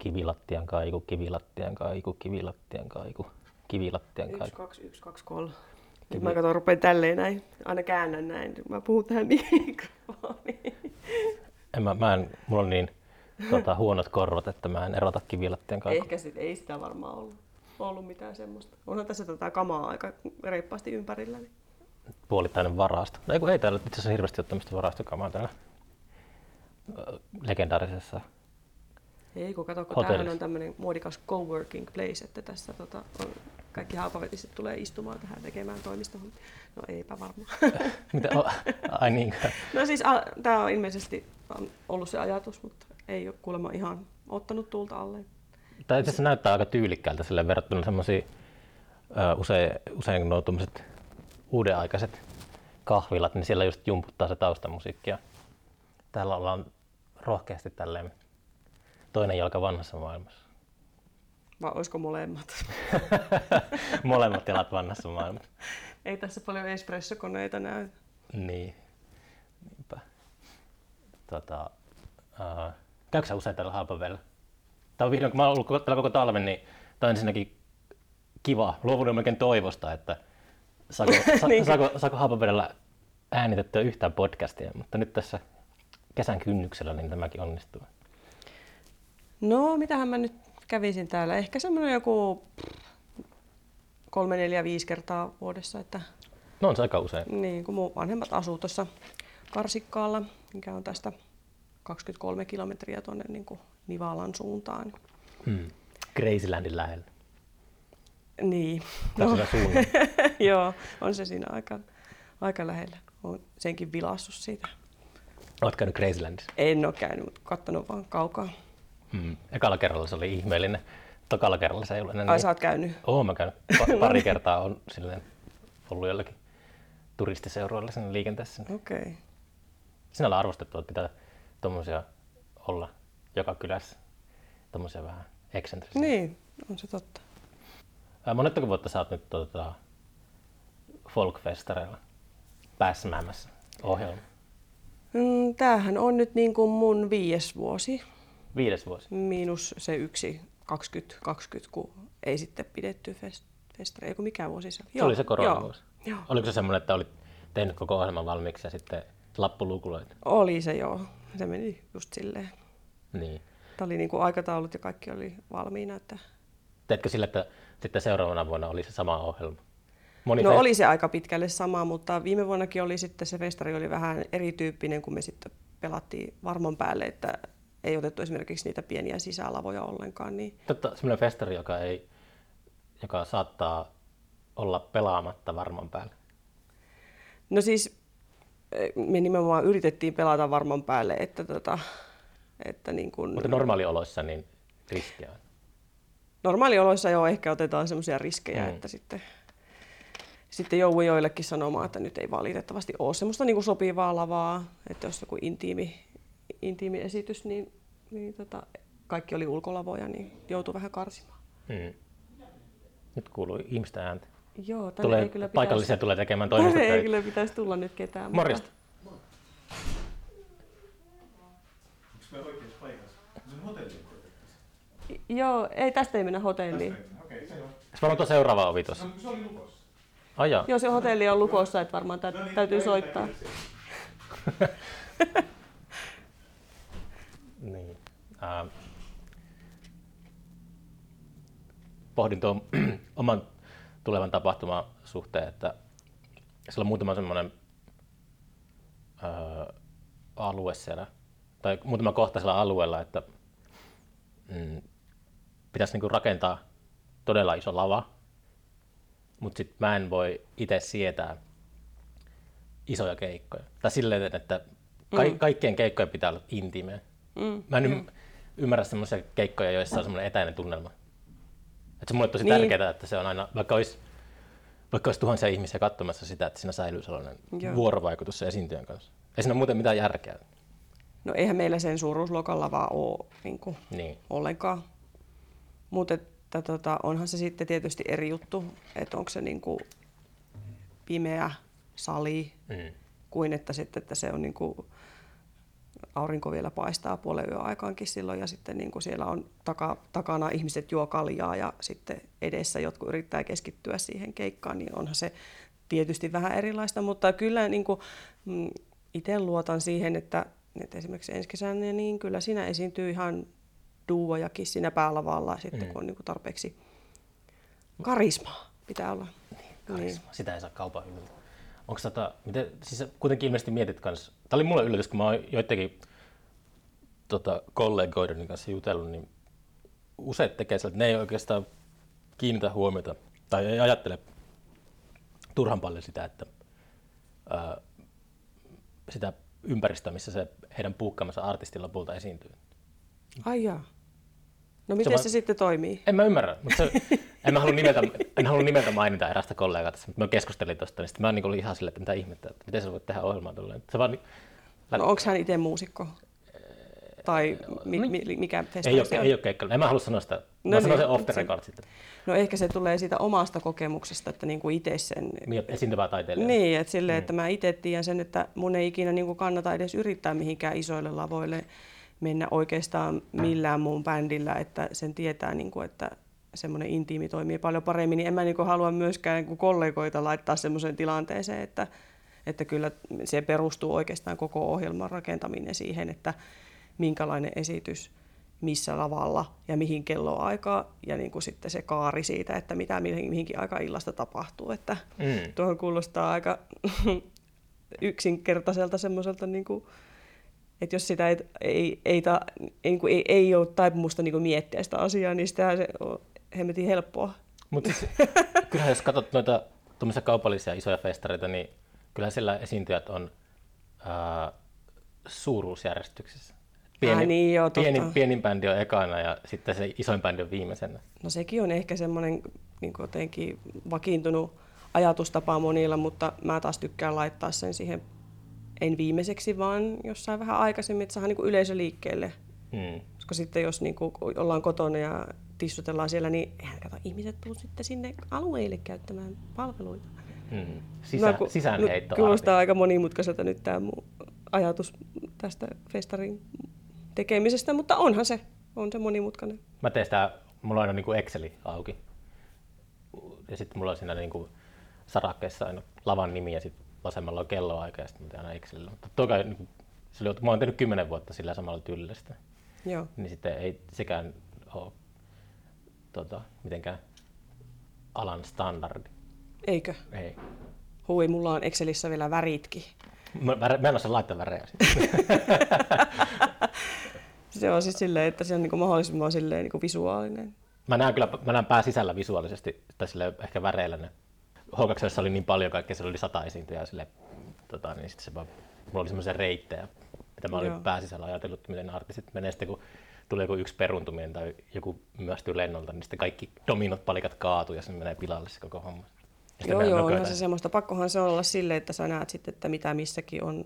Kivilattian kaiku, kivilattian kaiku, kivilattian kaiku, kivilattian Yksi, kaiku. kaksi, yksi, kaksi, kolme. Nyt mä katson, rupean tälleen näin. Aina käännän näin. Mä puhun tähän mikrofoniin. En mä, mä en, mulla on niin tota, huonot korvat, että mä en erota kivilattian kaiku. Ehkä sit, ei sitä varmaan ollut, ollut mitään semmoista. Onhan tässä tätä kamaa aika reippaasti ympärillä. Niin. Puolittainen varasto. No, ei, kun ei täällä itse asiassa hirveästi ole tämmöistä varastokamaa täällä legendaarisessa. Ei kun kato, kun tämähän on tämmöinen muodikas coworking place, että tässä tota, on, kaikki haapavetiset tulee istumaan tähän tekemään toimistohon. No eipä varmaan. Mitä? Ai niin. no siis tämä on ilmeisesti on ollut se ajatus, mutta ei ole kuulemma ihan ottanut tuulta alle. Tämä itse asiassa näyttää aika tyylikkäältä sille verrattuna semmoisia usein, usein nuo uudenaikaiset kahvilat, niin siellä just jumputtaa se taustamusiikki. Ja täällä ollaan rohkeasti tälleen toinen jalka vanhassa maailmassa. Vai olisiko molemmat? Molemmat jalat vanhassa maailmassa. ei tässä paljon espressokoneita näy. Niin, niinpä. Tota, uh, käykö sä usein täällä Haapavedellä? Tämä on vihdoin, kun mä oon ollut koko- täällä koko talven, niin tämä on ensinnäkin kiva. Luovun melkein toivosta, että saako, sa, Niin. saako, saako Haapavedellä äänitettyä yhtään podcastia, mutta nyt tässä kesän kynnyksellä niin tämäkin onnistuu. No, mitähän mä nyt kävisin täällä? Ehkä semmoinen joku kolme, neljä, viisi kertaa vuodessa, että No on se aika usein. niin, kun mun vanhemmat asuu tuossa Karsikkaalla, mikä on tästä 23 kilometriä tuonne niin Nivalan suuntaan. Hmm. Crazylandin lähellä. Niin, Tai no, joo, on se siinä aika, aika lähellä. Olen senkin vilassut siitä. Olet käynyt Crazylandissa? En ole käynyt, mutta katsonut vaan kaukaa. Hmm. Ekalla kerralla se oli ihmeellinen. Tokalla kerralla se ei ollut enää Ai niin. sä oot käynyt? Oon mä käynyt. Pa- pari kertaa on silleen ollut jollakin turistiseuroilla siinä liikenteessä. Okei. Okay. Sinällä on arvostettu, että pitää tommosia olla joka kylässä. Tommosia vähän eksentrisiä. Niin, on se totta. Monettako vuotta sä oot nyt tota, folkfestareilla pääsmäämässä ohjelma? Mm, Tämähän on nyt niin kuin mun viides vuosi, Viides vuosi. miinus se yksi 2020, kun ei sitten pidetty fest, festari, eikö mikä vuosi se? Se oli se koronavuosi. Joo, joo. Oliko se semmoinen, että olit tehnyt koko ohjelman valmiiksi ja sitten lappu lukuloit? Oli se joo. Se meni just silleen. Niin. Tämä oli niin kuin aikataulut ja kaikki oli valmiina. Että... Teetkö sillä, että sitten seuraavana vuonna oli se sama ohjelma? Moni No fest- oli se aika pitkälle sama, mutta viime vuonnakin oli sitten se festari oli vähän erityyppinen, kun me sitten pelattiin varmon päälle, että ei otettu esimerkiksi niitä pieniä sisälavoja ollenkaan. Niin Totta, semmoinen festari, joka, ei, joka saattaa olla pelaamatta varman päälle. No siis me nimenomaan yritettiin pelata varman päälle, että, tota, että niin kun Mutta normaalioloissa niin riskiä on. normaalioloissa jo ehkä otetaan semmoisia riskejä, Mm. mm. että sitten, sitten joudun joillekin sanomaan, että nyt ei valitettavasti ole semmoista niin kuin sopivaa lavaa, että jos joku intiimi, intiimi esitys, niin, niin tota, kaikki oli ulkolavoja, niin joutui vähän karsimaan. Hmm. Nyt kuuluu ihmistä ääntä. Joo, tänne Tulee, ei kyllä pitäisi, paikallisia tulee tekemään tänne ei kyllä pitäisi tulla nyt ketään. Morjesta. Mutta, joo, ei tästä ei mennä hotelliin. Okei, se on. Se varmaan tuo seuraava ovi Se, tuossa. on, se oli lukossa. Ai jaa. Joo, se hotelli on lukossa, että varmaan tä- No niin, täytyy no soittaa. Niin. Ää, pohdin tuon oman tulevan tapahtuman suhteen, että siellä on muutama semmoinen ää, alue siellä, tai muutama kohta siellä alueella, että mm, pitäisi niinku rakentaa todella iso lava, mutta sitten mä en voi itse sietää isoja keikkoja. Tai silleen, että ka- Mm. kaikkien keikkojen pitää olla intimeä. Mm. Mä en ym- ymmärrä semmoisia keikkoja, joissa on semmoinen etäinen tunnelma. Et se on mulle tosi Niin. tärkeää, että se on aina, vaikka olisi, vaikka olisi tuhansia ihmisiä katsomassa sitä, että siinä säilyy sellainen Joo. vuorovaikutus sen esiintyjän kanssa. Ei siinä ole muuten mitään järkeä. No eihän meillä sen suuruusluokan lavaa ole niin kuin, Niin. ollenkaan. Mutta että, tota, onhan se sitten tietysti eri juttu, että onko se niin kuin pimeä sali Mm. kuin että, sitten, että se on niin kuin aurinko vielä paistaa puolen yön aikaankin silloin ja sitten niin kuin siellä on taka, takana ihmiset juo kaljaa ja sitten edessä jotkut yrittää keskittyä siihen keikkaan, niin onhan se tietysti vähän erilaista, mutta kyllä niin kuin, mm, itse luotan siihen, että, että esimerkiksi ensi kesänä, niin kyllä siinä esiintyy ihan duojakin siinä päälavalla sitten, mm. kun on niin kuin tarpeeksi karismaa pitää olla. Karisma. Niin. Sitä ei saa kaupan hyllyltä. Onko tota, miten, siis kuitenkin ilmeisesti mietit kanssa, tämä oli mulle yllätys, kun mä oon joidenkin tota, kollegoiden kanssa jutellut, niin useat tekee sieltä, että ne ei oikeastaan kiinnitä huomiota tai ei ajattele turhan paljon sitä, että ää, sitä ympäristöä, missä se heidän puukkaamansa artisti lopulta esiintyy. Ai jaa. No miten se, se, se sitten toimii? En mä ymmärrä, mutta se, en, mä halua nimeltä, en halua nimeltä mainita erästä kollegaa tässä, mutta mä keskustelin tuosta, niin sitten mä niin olin ihan silleen, että mitä ihmettä, että miten sä voit tehdä ohjelmaa tolleen. Se vaan, no onko hän itse muusikko? Tai mi, no mi, mikä festari ei ole, ei ole keikkailu. En mä halua sanoa sitä. Mä no sanon niin, sen off the record sitten. No ehkä se tulee siitä omasta kokemuksesta, että niinku itse sen... Niin, esiintyvää taiteilija. Niin, että silleen, mm. että mä itse tiedän sen, että mun ei ikinä niinku kannata edes yrittää mihinkään isoille lavoille mennä oikeastaan millään muun bändillä, että sen tietää, niin kuin, että semmoinen intiimi toimii paljon paremmin, niin en mä niin kuin halua myöskään niin kollegoita laittaa semmoiseen tilanteeseen, että, että kyllä se perustuu oikeastaan koko ohjelman rakentaminen siihen, että minkälainen esitys missä lavalla ja mihin kelloaikaa ja niin kuin sitten se kaari siitä, että mitä mihinkin aika illasta tapahtuu. Että mm. Tuohon kuulostaa aika yksinkertaiselta semmoiselta niin kuin että jos sitä ei, ei, ei, ta, ei, niin ei, ei ole taipumusta niin miettiä sitä asiaa, niin sitä se on hemmetin helppoa. Mutta siis, kyllähän jos katsot noita kaupallisia isoja festareita, niin kyllä siellä esiintyjät on ää, suuruusjärjestyksessä. Pieni, ah, niin, joo, totta. pieni, pienin bändi on ekana ja sitten se isoin bändi on viimeisenä. No sekin on ehkä semmoinen niin jotenkin vakiintunut ajatustapa monilla, mutta mä taas tykkään laittaa sen siihen en viimeiseksi, vaan jossain vähän aikaisemmin, että saadaan niin yleisö liikkeelle. Hmm. Koska sitten jos niin kuin ollaan kotona ja tissutellaan siellä, niin eihän kato, ihmiset tuu sitten sinne alueille käyttämään palveluita. Hmm. Sisä, no, sisäänheitto. Kuulostaa aika monimutkaiselta nyt tämä mun ajatus tästä festarin tekemisestä, mutta onhan se, on se monimutkainen. Mä teen sitä, mulla on aina niin kuin Exceli auki. Ja sitten mulla on siinä niin kuin sarakkeessa aina lavan nimi ja sitten vasemmalla on kelloaika ja sitten mä teen aina Excelillä. Mutta toki niin se oli, mä oon tehnyt kymmenen vuotta sillä samalla tyylillä sitä. Joo. Niin sitten ei sekään ole tota, mitenkään alan standardi. Eikö? Ei. Hui, mulla on Excelissä vielä väritkin. Mä, mä en osaa laittaa värejä. se on siis silleen, että se on niin mahdollisimman silleen niin visuaalinen. Mä näen kyllä, mä näen pää sisällä visuaalisesti, tai sille ehkä väreillä ne h oli niin paljon kaikkea, siellä oli sata esiintyjää sille, tota, niin sitten se vaan, mulla oli semmoisia reittejä, mitä mä olin Joo. pääsisällä ajatellut, miten artistit menee sitten, kun tulee joku yksi peruntuminen tai joku myöstyy lennolta, niin sitten kaikki dominot palikat kaatuu ja se menee pilalle se koko homma. Joo, joo, onhan se semmoista. Pakkohan se olla sille, että sä näet sitten, että mitä missäkin on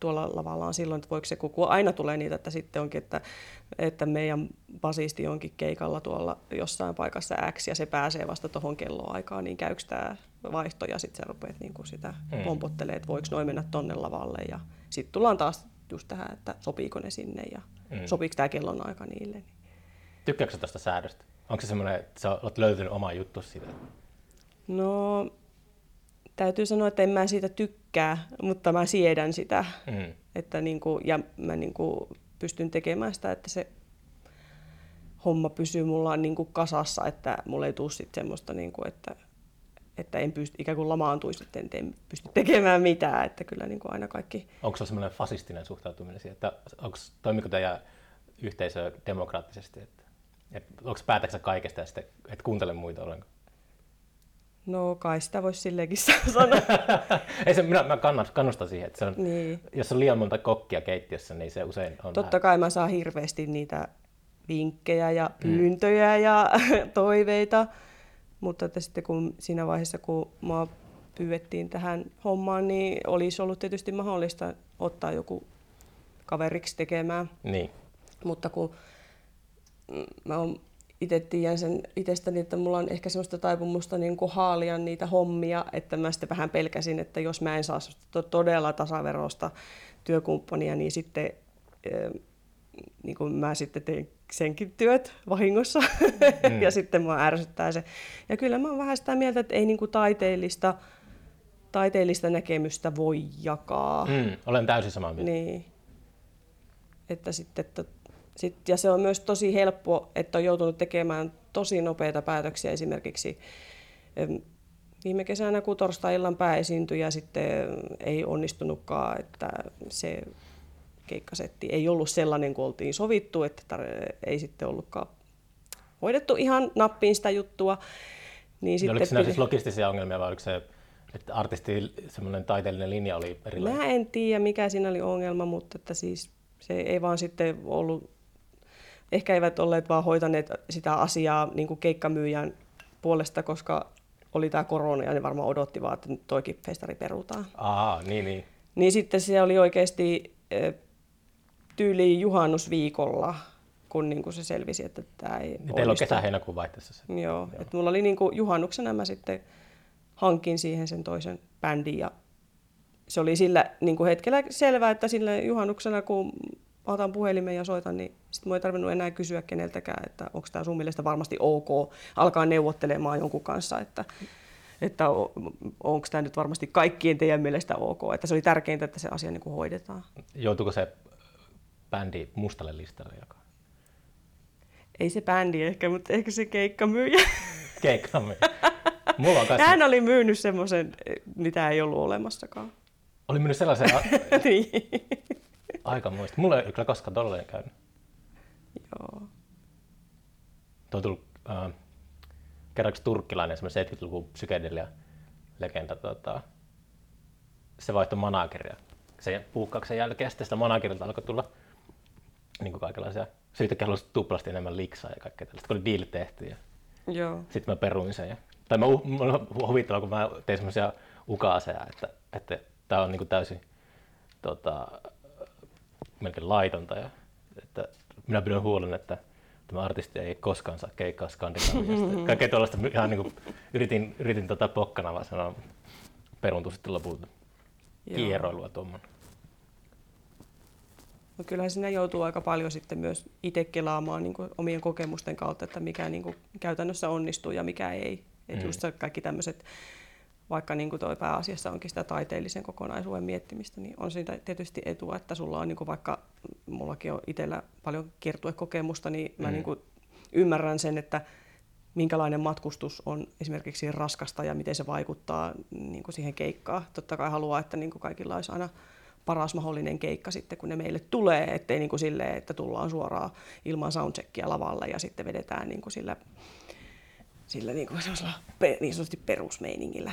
tuolla lavalla on silloin, että voiko se kukua. Aina tulee niitä, että sitten onkin, että, että meidän basisti onkin keikalla tuolla jossain paikassa X ja se pääsee vasta tuohon kelloaikaan, niin käykö tämä vaihto ja sitten sä rupeat niin kuin sitä hmm. pompottelemaan, että voiko noin mennä tonne lavalle ja sitten tullaan taas just tähän, että sopiiko ne sinne ja hmm. sopiiko tämä kellonaika niille. Tykkääkö tuosta säädöstä? Onko se semmoinen, että sä olet löytänyt oma juttu siitä? No, täytyy sanoa, että en mä siitä tykkää, mutta mä siedän sitä. Mm. Että niin kuin, ja mä niin kuin pystyn tekemään sitä, että se homma pysyy mulla niin kuin kasassa, että mulla ei tule sitten semmoista, niin kuin, että, että en pysty, ikään kuin lamaantuisi, että en, en pysty tekemään mitään, että kyllä niin kuin aina kaikki... Onko se semmoinen fasistinen suhtautuminen siihen, että onko, toimiko teidän yhteisö demokraattisesti, että, että onko päätäksä kaikesta ja sitten et kuuntele muita ollenkaan? No kai sitä voisi silleenkin sanoa. Ei se, minä, mä kannustan siihen, että se on, niin. jos on liian monta kokkia keittiössä, niin se usein on Totta vähän... kai mä saan hirveästi niitä vinkkejä ja mm. pyyntöjä mm. ja toiveita, mutta että sitten kun siinä vaiheessa, kun mua pyydettiin tähän hommaan, niin olisi ollut tietysti mahdollista ottaa joku kaveriksi tekemään. Niin. Mutta kun mä oon itse tiedän sen itsestäni, että mulla on ehkä semmoista taipumusta niin kuin haalia niitä hommia, että mä sitten vähän pelkäsin, että jos mä en saa todella tasaverosta työkumppania, niin sitten ö, niin kuin mä sitten tein senkin työt vahingossa mm. ja sitten mua ärsyttää se. Ja kyllä mä oon vähän sitä mieltä, että ei niin kuin taiteellista, taiteellista näkemystä voi jakaa. Mm, olen täysin samaa mieltä. Niin. Että sitten, että, sit, ja se on myös tosi helppo, että on joutunut tekemään tosi nopeita päätöksiä esimerkiksi viime kesänä, kun torstai-illan pää esiintyi ja sitten ei onnistunutkaan, että se keikkasetti ei ollut sellainen kuin oltiin sovittu, että tar- ei sitten ollutkaan hoidettu ihan nappiin sitä juttua. Niin No, sitten oliko siinä piti- siis logistisia ongelmia vai oliko se, että artistin semmoinen taiteellinen linja oli erilainen? Mä en tiedä, mikä siinä oli ongelma, mutta että siis se ei vaan sitten ollut, ehkä eivät olleet vaan hoitaneet sitä asiaa niin kuin keikkamyyjän puolesta, koska oli tämä korona ja ne varmaan odotti vaan, että nyt toikin festari perutaan. Aa, niin, niin. Niin sitten se oli oikeasti tyyli juhannusviikolla, kun niin kuin se selvisi, että tämä ei Niin teillä on kesä-heinäkuun vaihteessa se. Joo, Joo. että mulla oli niin kuin juhannuksena mä sitten hankin siihen sen toisen bändin ja se oli sillä niin kuin hetkellä selvää, että sillä juhannuksena kun mä otan puhelimen ja soitan, niin sitten mun ei tarvinnut enää kysyä keneltäkään, että onko tämä sun mielestä varmasti ok alkaa neuvottelemaan jonkun kanssa, että, että onko tämä nyt varmasti kaikkien teidän mielestä ok. Että se oli tärkeintä, että se asia niin kuin hoidetaan. Joutuiko se bändi mustalle listalle jakaa? Ei se bändi ehkä, mutta ehkä se keikkamyyjä. Keikkamme. Mulla on kanssa, Hän oli myynyt semmoisen, mitä ei ollut olemassakaan. oli mennyt sellaisen niin. Aika muista. Mulla ei kyllä koskaan tolleen käynyt. Joo. Tuo on tullut äh, kerraksi turkkilainen, semmoinen 70-luvun psykedelia legenda. Tota, se vaihtoi manageria. Sen puukkauksen jälkeen sitten sitä managerilta alkoi tulla niin kuin kaikenlaisia. Se yhtäkkiä halusi tuplasti enemmän liksaa ja kaikkea tällaista, kun oli diili tehty. Ja Joo. sitten mä peruin sen. Ja, tai mä, mulla on huvittavaa, kun mä tein semmoisia ukaaseja, että, että tää on niin kuin täysin tota, melkein laitonta. Ja, että minä pidän huolen, että tämä artisti ei koskaan saa keikkaa Skandinaviasta. Kaikkea tuollaista ihan niin kuin yritin, yritin tota pokkana vaan sanoa, peruntui sitten lopulta Joo. kierroilua tuommoinen. No kyllähän siinä joutuu aika paljon sitten myös itse kelaamaan niin kuin omien kokemusten kautta, että mikä niin kuin käytännössä onnistuu ja mikä ei. Että Mm. just se kaikki tämmöiset, vaikka niin kuin toi pääasiassa onkin sitä taiteellisen kokonaisuuden miettimistä, niin on siitä tietysti etua, että sulla on niin kuin vaikka, mullakin on itsellä paljon kiertuekokemusta, niin mä Mm. niin kuin ymmärrän sen, että minkälainen matkustus on esimerkiksi raskasta ja miten se vaikuttaa niin kuin siihen keikkaan. Totta kai haluaa, että niin kuin kaikilla olisi aina paras mahdollinen keikka sitten, kun ne meille tulee, ettei niin kuin silleen, että tullaan suoraan ilman soundcheckia lavalle ja sitten vedetään niin kuin sillä, sillä niin kuin niin sanotusti perusmeiningillä.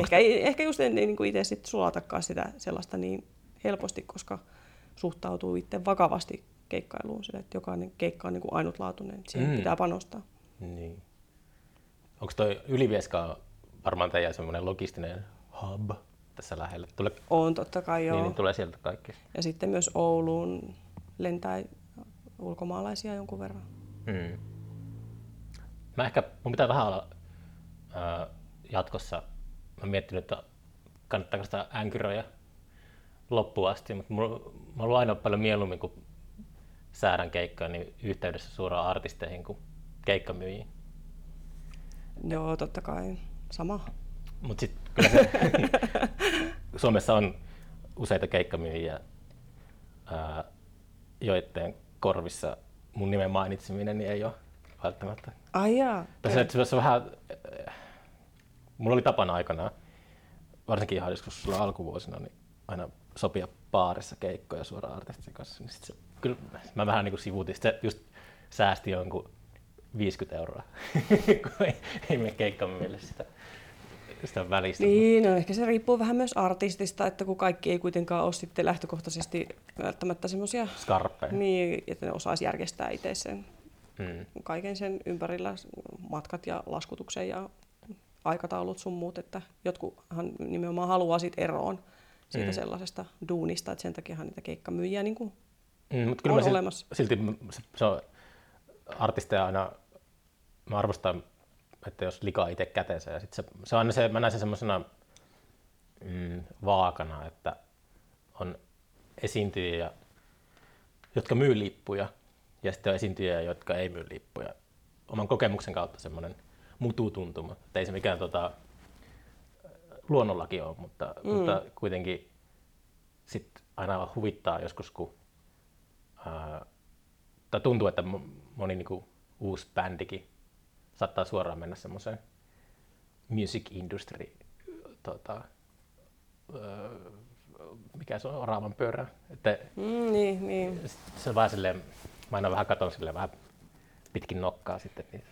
Ehkä, ehkä just en niin kuin itse sitten sulatakaan sitä sellaista niin helposti, koska suhtautuu itse vakavasti keikkailuun, sillä, että jokainen keikka on niin kuin ainutlaatuinen, että siihen Mm. mm. pitää panostaa. Niin. Onko toi Ylivieska varmaan teidän semmoinen logistinen hub tässä lähellä? Tule, On totta kai joo. niin, niin tulee sieltä kaikki. Ja sitten myös Ouluun lentää ulkomaalaisia jonkun verran. Mm. Mä ehkä, mun pitää vähän olla ää, jatkossa, mä oon miettinyt, että kannattaako sitä änkyröjä loppuun asti, mutta mulla, mä oon aina paljon mieluummin, kun säädän keikkaa, niin yhteydessä suoraan artisteihin kuin keikkamyyjiin. Joo, totta kai. Sama. Mutta sitten kyllä se, Suomessa on useita keikkamyyjiä, ää, joiden korvissa mun nimen mainitseminen niin ei ole välttämättä. Ai jaa. Tässä se, se on vähän, äh, mulla oli tapana aikanaan, varsinkin ihan joskus sulla alkuvuosina, niin aina sopia baarissa keikkoja suoraan artistin kanssa. Niin sit se, kyllä mä vähän niin kuin sivuutin, sit se just säästi jonkun 50 euroa, kun ei, ei mene keikkamyyjille sitä, sitä välistä. Niin, no ehkä se riippuu vähän myös artistista, että kun kaikki ei kuitenkaan ole sitten lähtökohtaisesti välttämättä semmoisia, Skarppeja. niin, että ne osaisi järjestää itse sen Mm. kaiken sen ympärillä, matkat ja laskutuksen ja aikataulut sun muut, että jotkuhan nimenomaan haluaa siitä eroon siitä Mm. sellaisesta duunista, että sen takiahan niitä keikkamyyjiä niin kuin Mm, mutta kyllä on mä silti, olemassa. silti se, se on artisteja aina, mä arvostan, että jos likaa itse käteensä ja sit se, se on aina se, mä näen sen semmoisena mm, vaakana, että on esiintyjiä ja jotka myy lippuja, ja sitten on esiintyjiä, jotka ei myy lippuja. Oman kokemuksen kautta semmoinen mututuntuma. Että ei se mikään tota, luonnollakin ole, mutta, mm. mutta kuitenkin sit aina huvittaa joskus, kun ää, tai tuntuu, että moni niin kuin, uusi bändikin saattaa suoraan mennä semmoiseen music industry, tota, mikä se on, oravan pyörä. Että Mm, niin, niin. se on vähän silleen, mä aina vähän katon silleen vähän pitkin nokkaa sitten. Niin,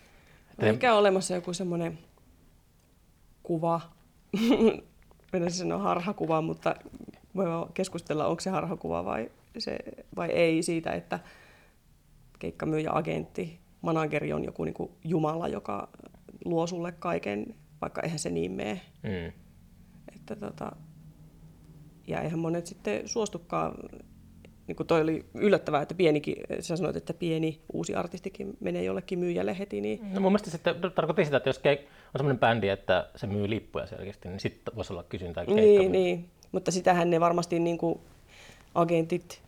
että Ehkä on olemassa joku semmoinen kuva, mennä sanoa harhakuva, mutta voi keskustella, onko se harhakuva vai, se, vai ei siitä, että keikkamyyjä, agentti, manageri on joku niin kuin Jumala, joka luo sulle kaiken, vaikka eihän se niin mene. mm, Että tota, ja eihän monet sitten suostukaan, niin kuin toi oli yllättävää, että pienikin, sä sanoit, että pieni uusi artistikin menee jollekin myyjälle heti, niin No mun mielestä sitten tarkoitti sitä, että jos on semmoinen bändi, että se myy lippuja selkeästi, niin sitten voisi olla kysyntää Niin, keikkamyy- niin, mutta sitähän ne varmasti niin kuin agentit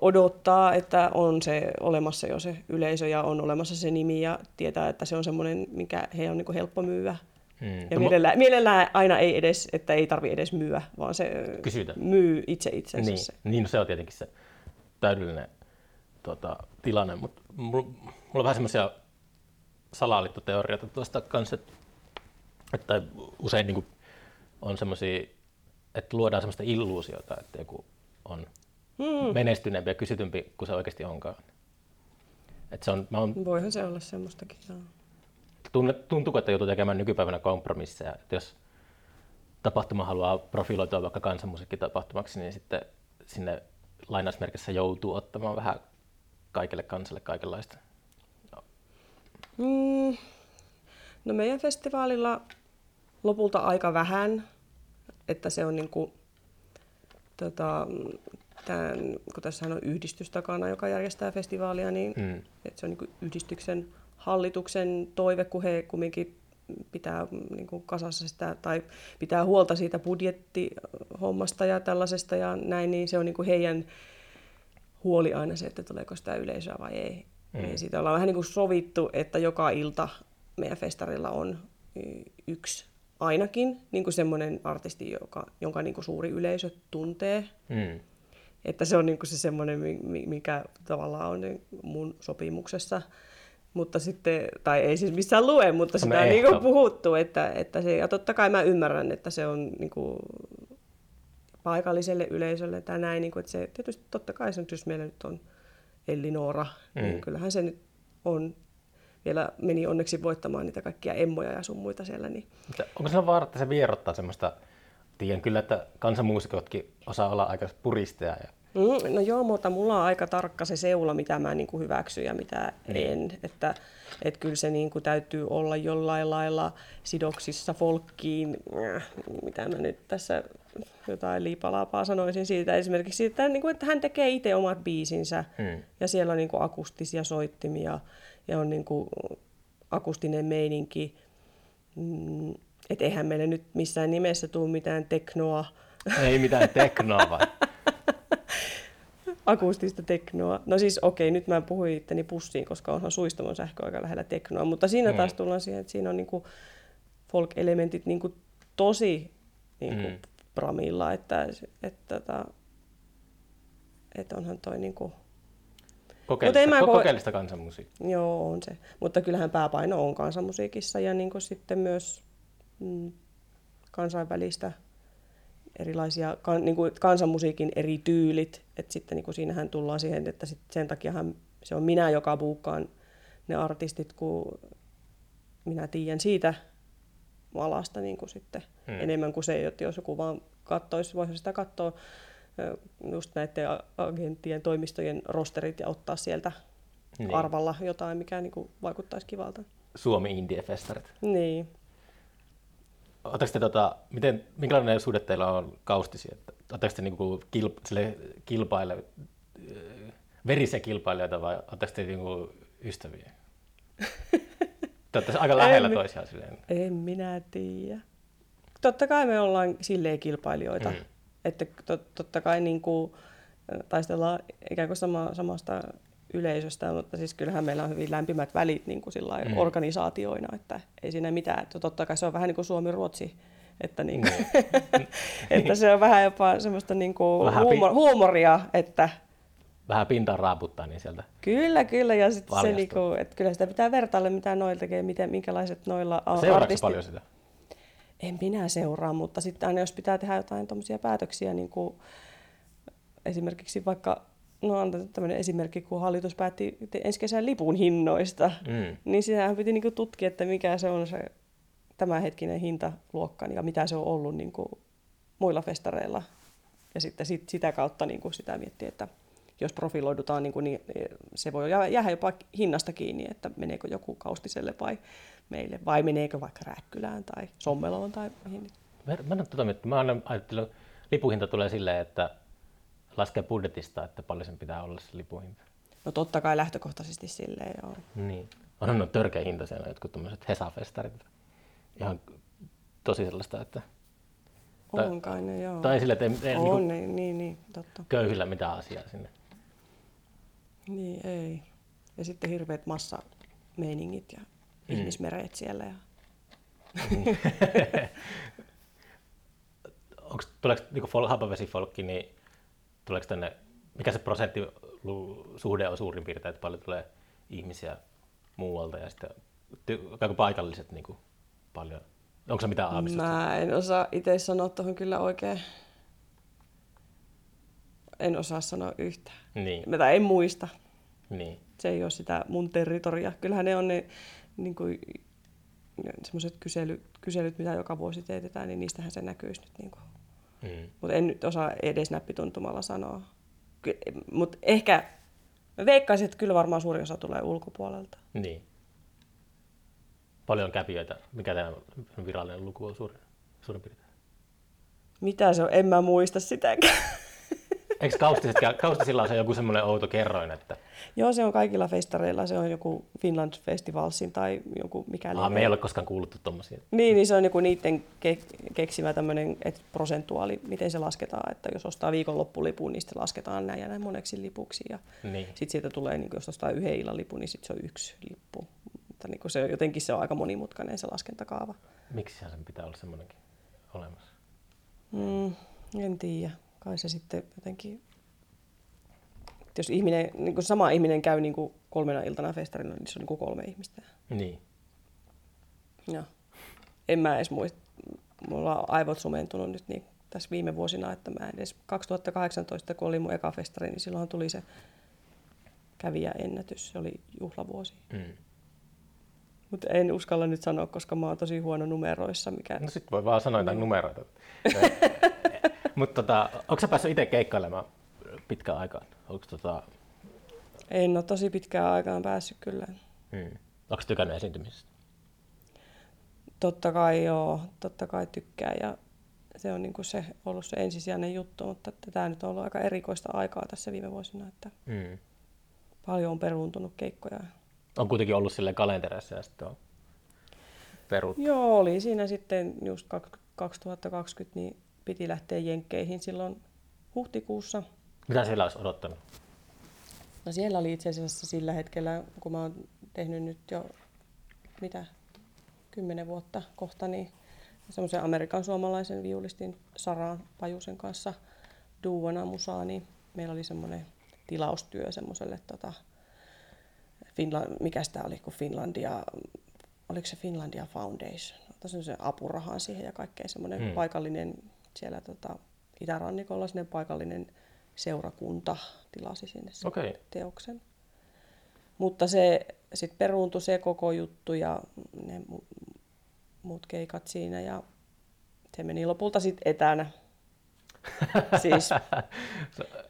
odottaa, että on se olemassa jo se yleisö ja on olemassa se nimi ja tietää, että se on semmoinen, mikä he on niin kuin helppo myyä. Mm. Ja No, mielellään, mielellään aina ei edes, että ei tarvi edes myyä, vaan se Kysytä. myy itse itsensä. Niin, Se. niin no se on tietenkin se täydellinen tota, tilanne, mutta mulla, mulla on vähän semmoisia salaliittoteorioita tuosta kanssa, että, että usein niin kuin, on semmoisia, että luodaan semmoista illuusiota, että joku on Hmm. menestyneempi ja kysytympi kuin se oikeasti onkaan. Että se on, mä oon, Voihan se olla semmoistakin. Joo. Tuntuuko, että joutuu tekemään nykypäivänä kompromisseja, että jos tapahtuma haluaa profiloitua vaikka kansanmusiikkitapahtumaksi, niin sitten sinne lainausmerkissä joutuu ottamaan vähän kaikille kansalle kaikenlaista. Mm. No meidän festivaalilla lopulta aika vähän, että se on niinku, tota, tämän, kun tässä on yhdistys takana, joka järjestää festivaalia, niin Mm. että se on niinku yhdistyksen hallituksen toive, kun he kumminkin pitää niinku kasassa sitä, tai pitää huolta siitä budjettihommasta ja tällaisesta ja näin, niin se on niinku heidän huoli aina se, että tuleeko sitä yleisöä vai ei. Mm. Mm. Siitä ollaan vähän niin kuin sovittu, että joka ilta meidän festarilla on yksi ainakin niin kuin semmoinen artisti, joka, jonka niin kuin suuri yleisö tuntee. Mm. Että se on niin kuin se semmoinen, mi- mi- mikä tavallaan on niin mun sopimuksessa. Mutta sitten, tai ei siis missään lue, mutta sitä Semmoinen on niin kuin puhuttu. Että, että se, ja totta kai mä ymmärrän, että se on niin kuin paikalliselle yleisölle tai näin. Niin kuin, että se, tietysti totta kai se nyt, jos meillä nyt on Ellinora, mm. niin Mm. kyllähän se nyt on vielä meni onneksi voittamaan niitä kaikkia emmoja ja sun muita siellä. Niin. Mutta onko se vaara, että se vierottaa semmoista, tiedän kyllä, että kansanmuusikotkin osaa olla aika puristeja. Ja, Mm, no joo, mutta mulla on aika tarkka se seula, mitä mä niin kuin hyväksyn ja mitä Niin. en. Että, että kyllä se niin kuin täytyy olla jollain lailla sidoksissa folkkiin. Äh, Mitä mä nyt tässä jotain liipalaapaa sanoisin siitä. Esimerkiksi siitä, niin kuin, että hän tekee itse omat biisinsä Mm. ja siellä on niin kuin akustisia soittimia ja on niin kuin akustinen meininki. Mm, et eihän meille nyt missään nimessä tule mitään teknoa, ei mitään teknoa vai? akustista teknoa. No siis okei, nyt mä puhuin itteni pussiin, koska onhan suistamon sähkö aika lähellä teknoa, mutta siinä Mm. taas tullaan siihen, että siinä on niinku folk-elementit niinku tosi niinku Mm. pramilla, että, että, että, että onhan toi niinku, Kokeellista, en mä ko- kokeellista kansanmusiikkia. joo on se. Mutta kyllähän pääpaino on kansanmusiikissa ja niinku sitten myös mm, kansainvälistä erilaisia kan, niin kuin kansanmusiikin eri tyylit. Et sitten niin kuin siinähän tullaan siihen, että sit sen takiahan se on minä, joka buukkaan ne artistit, kun minä tiedän siitä alasta niin kuin sitten Hmm. enemmän kuin se, että jos joku vaan katsoisi, voisi sitä katsoa just näiden agenttien, toimistojen rosterit ja ottaa sieltä Niin. niin. arvalla jotain, mikä niin kuin vaikuttaisi kivalta. Suomi Indie-festarit. Niin. Oletteko te, tota, miten, minkälainen suhde teillä on kaustisiin? Että, oletteko te niinku kilp, sille kilpaile, äh, verisiä kilpailijoita vai oletteko te niinku ystäviä? Te olette aika lähellä En- toisiaan silleen. En minä tiedä. Totta kai me ollaan silleen kilpailijoita. Mm. Mm. Että tot, totta kai niin kuin, taistellaan ikään kuin sama, samasta yleisöstä, mutta siis kyllähän meillä on hyvin lämpimät välit niin kuin sillä Mm. mm. organisaatioina, että ei siinä mitään. Että totta kai se on vähän niin kuin Suomi-Ruotsi, että, niin kuin, että se on vähän jopa semmoista niin kuin Vähän pi- huumor, huumoria, että Vähän pintaan raaputtaa, niin sieltä kyllä, kyllä. Ja sitten se, niin kuin, että kyllä sitä pitää vertailla, mitä noilla tekee, miten, minkälaiset noilla Seuraatko artistit- paljon sitä? En minä seuraa, mutta sitten aina jos pitää tehdä jotain tuommoisia päätöksiä, niin kuin esimerkiksi vaikka, no antaa tämmöinen esimerkki, kun hallitus päätti ensi kesän lipun hinnoista, Mm. niin siinähän piti niin kuin tutkia, että mikä se on se tämänhetkinen hintaluokka ja mitä se on ollut niin kuin muilla festareilla. Ja sitten sit, sitä kautta niin kuin sitä miettiä, että jos profiloidutaan, niin, kuin, niin se voi jää- jäädä jopa hinnasta kiinni, että meneekö joku kaustiselle vai meille, vai meneekö vaikka Rääkkylään tai Sommeloon tai mihin. Mä, mä, en tota mä aina ajattelen, että lipuhinta tulee silleen, että laskee budjetista, että paljon sen pitää olla se lipuhinta. No totta kai lähtökohtaisesti silleen, joo. Niin. On no, törkeä hinta siellä jotkut tämmöiset Hesa-festarit. Ihan tosi sellaista, että... Tai- On kai ne, joo. Tai sille, että ei, ei on, niinku niin, niin, niin, totta. köyhillä mitään asiaa sinne. Niin, ei. Ja sitten hirveät massameiningit ja Mm. ihmismereet siellä. Ja... Onko, tuleeko niinku fol, happavesifolkki, niin tuleeko tänne, mikä se prosenttisuhde on suurin piirtein, että paljon tulee ihmisiä muualta ja sitten ty, paikalliset niinku, paljon. Onko se mitään aavistusta? Mä en osaa itse sanoa tuohon kyllä oikein. En osaa sanoa yhtään. Niin, Mä en muista. niin. Se ei ole sitä mun territoria. Kyllähän ne on ne niin kuin, semmoiset kysely, kyselyt, mitä joka vuosi teetetään, niin niistähän se näkyisi nyt. Niin kuin. Mm. Mutta en nyt osaa edes näppituntumalla sanoa. Mutta ehkä mä veikkaisin, että kyllä varmaan suuri osa tulee ulkopuolelta. Niin. Paljon kävijöitä. Mikä tämä virallinen luku on suurin, suurin piirtein? Mitä se on? En mä muista sitäkään. Eikö Kaustiset, Kaustisilla on se joku semmoinen outo kerroin, että Joo, se on kaikilla festareilla. Se on joku Finland Festivalsin tai joku mikäli. Aa, me ei ole koskaan kuultu tuommoisia. Niin, niin se on joku niiden ke- keksimä tämmöinen että prosentuaali, miten se lasketaan, että jos ostaa viikonloppulipun, niin sitten lasketaan näin ja näin moneksi lipuksi. Ja Niin. sitten siitä tulee, niin jos ostaa yhden illan lipun, niin sitten se on yksi lippu. Mutta niin se, jotenkin se on aika monimutkainen se laskentakaava. Miksi sen pitää olla semmoinenkin olemassa? Mm, en tiedä. Kai se sitten jotenkin... että Jos ihminen, niin kuin sama ihminen käy niin kuin kolmena iltana festarilla, niin se on niin kuin kolme ihmistä. Niin. Joo. En mä edes muista. Mulla on aivot sumentunut nyt niin tässä viime vuosina, että mä edes 2018, kun oli mun eka festari, niin silloin tuli se kävijäennätys. Se oli juhlavuosi. Mm. Mutta en uskalla nyt sanoa, koska mä oon tosi huono numeroissa. Mikä... No sit voi vaan sanoa jotain numeroita. Mutta tota, onko sä päässyt itse keikkailemaan pitkään aikaan? Onko tota, En ole tosi pitkään aikaan päässyt kyllä. mm. Onko tykännyt esiintymisestä? Totta kai joo, totta kai tykkää ja se on niinku se, ollut se ensisijainen juttu, mutta tämä nyt on ollut aika erikoista aikaa tässä viime vuosina, että Mm. paljon on peruuntunut keikkoja. On kuitenkin ollut sille kalentereissa ja sitten on perut. Joo, oli siinä sitten just kak- 2020, niin piti lähteä Jenkkeihin silloin huhtikuussa. Mitä siellä olisi odottanut? No siellä oli itse asiassa sillä hetkellä, kun mä oon tehnyt nyt jo, mitä, kymmenen vuotta kohta, niin semmoisen amerikan suomalaisen viulistin Saraan Pajusen kanssa duona musaa, niin meillä oli semmoinen tilaustyö semmoiselle tota, Finland, mikä sitä oli, kun Finlandia, oliko se Finlandia Foundation, se apurahaan siihen ja kaikkea semmoinen hmm. paikallinen siellä tota, itärannikolla semmoinen paikallinen seurakunta tilasi sinne sen Okei. teoksen. Mutta se sitten peruuntui se koko juttu ja ne mu- muut keikat siinä ja se meni lopulta sitten etänä. siis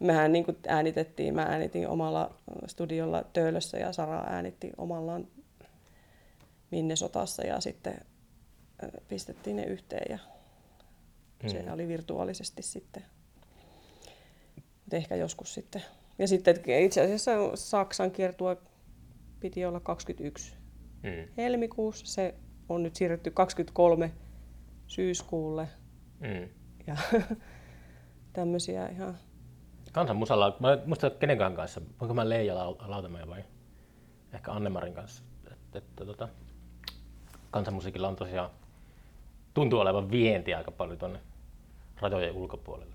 mehän niin äänitettiin, mä äänitin omalla studiolla Töölössä ja Sara äänitti omallaan Minnesotassa ja sitten pistettiin ne yhteen ja se Mm. oli virtuaalisesti sitten. Mut ehkä joskus sitten. Ja sitten itse asiassa Saksan kiertua piti olla 21 Mm. helmikuussa. Se on nyt siirretty 23 syyskuulle. Mm. Ja tämmöisiä ihan... Kansanmusalla, mä en muista kenenkään kanssa, onko mä Leija Lau- Lautamäen vai ehkä Annemarin kanssa, että, että tota, kansanmusiikilla on tosiaan, tuntuu olevan vienti aika paljon tuonne rajojen ulkopuolelle.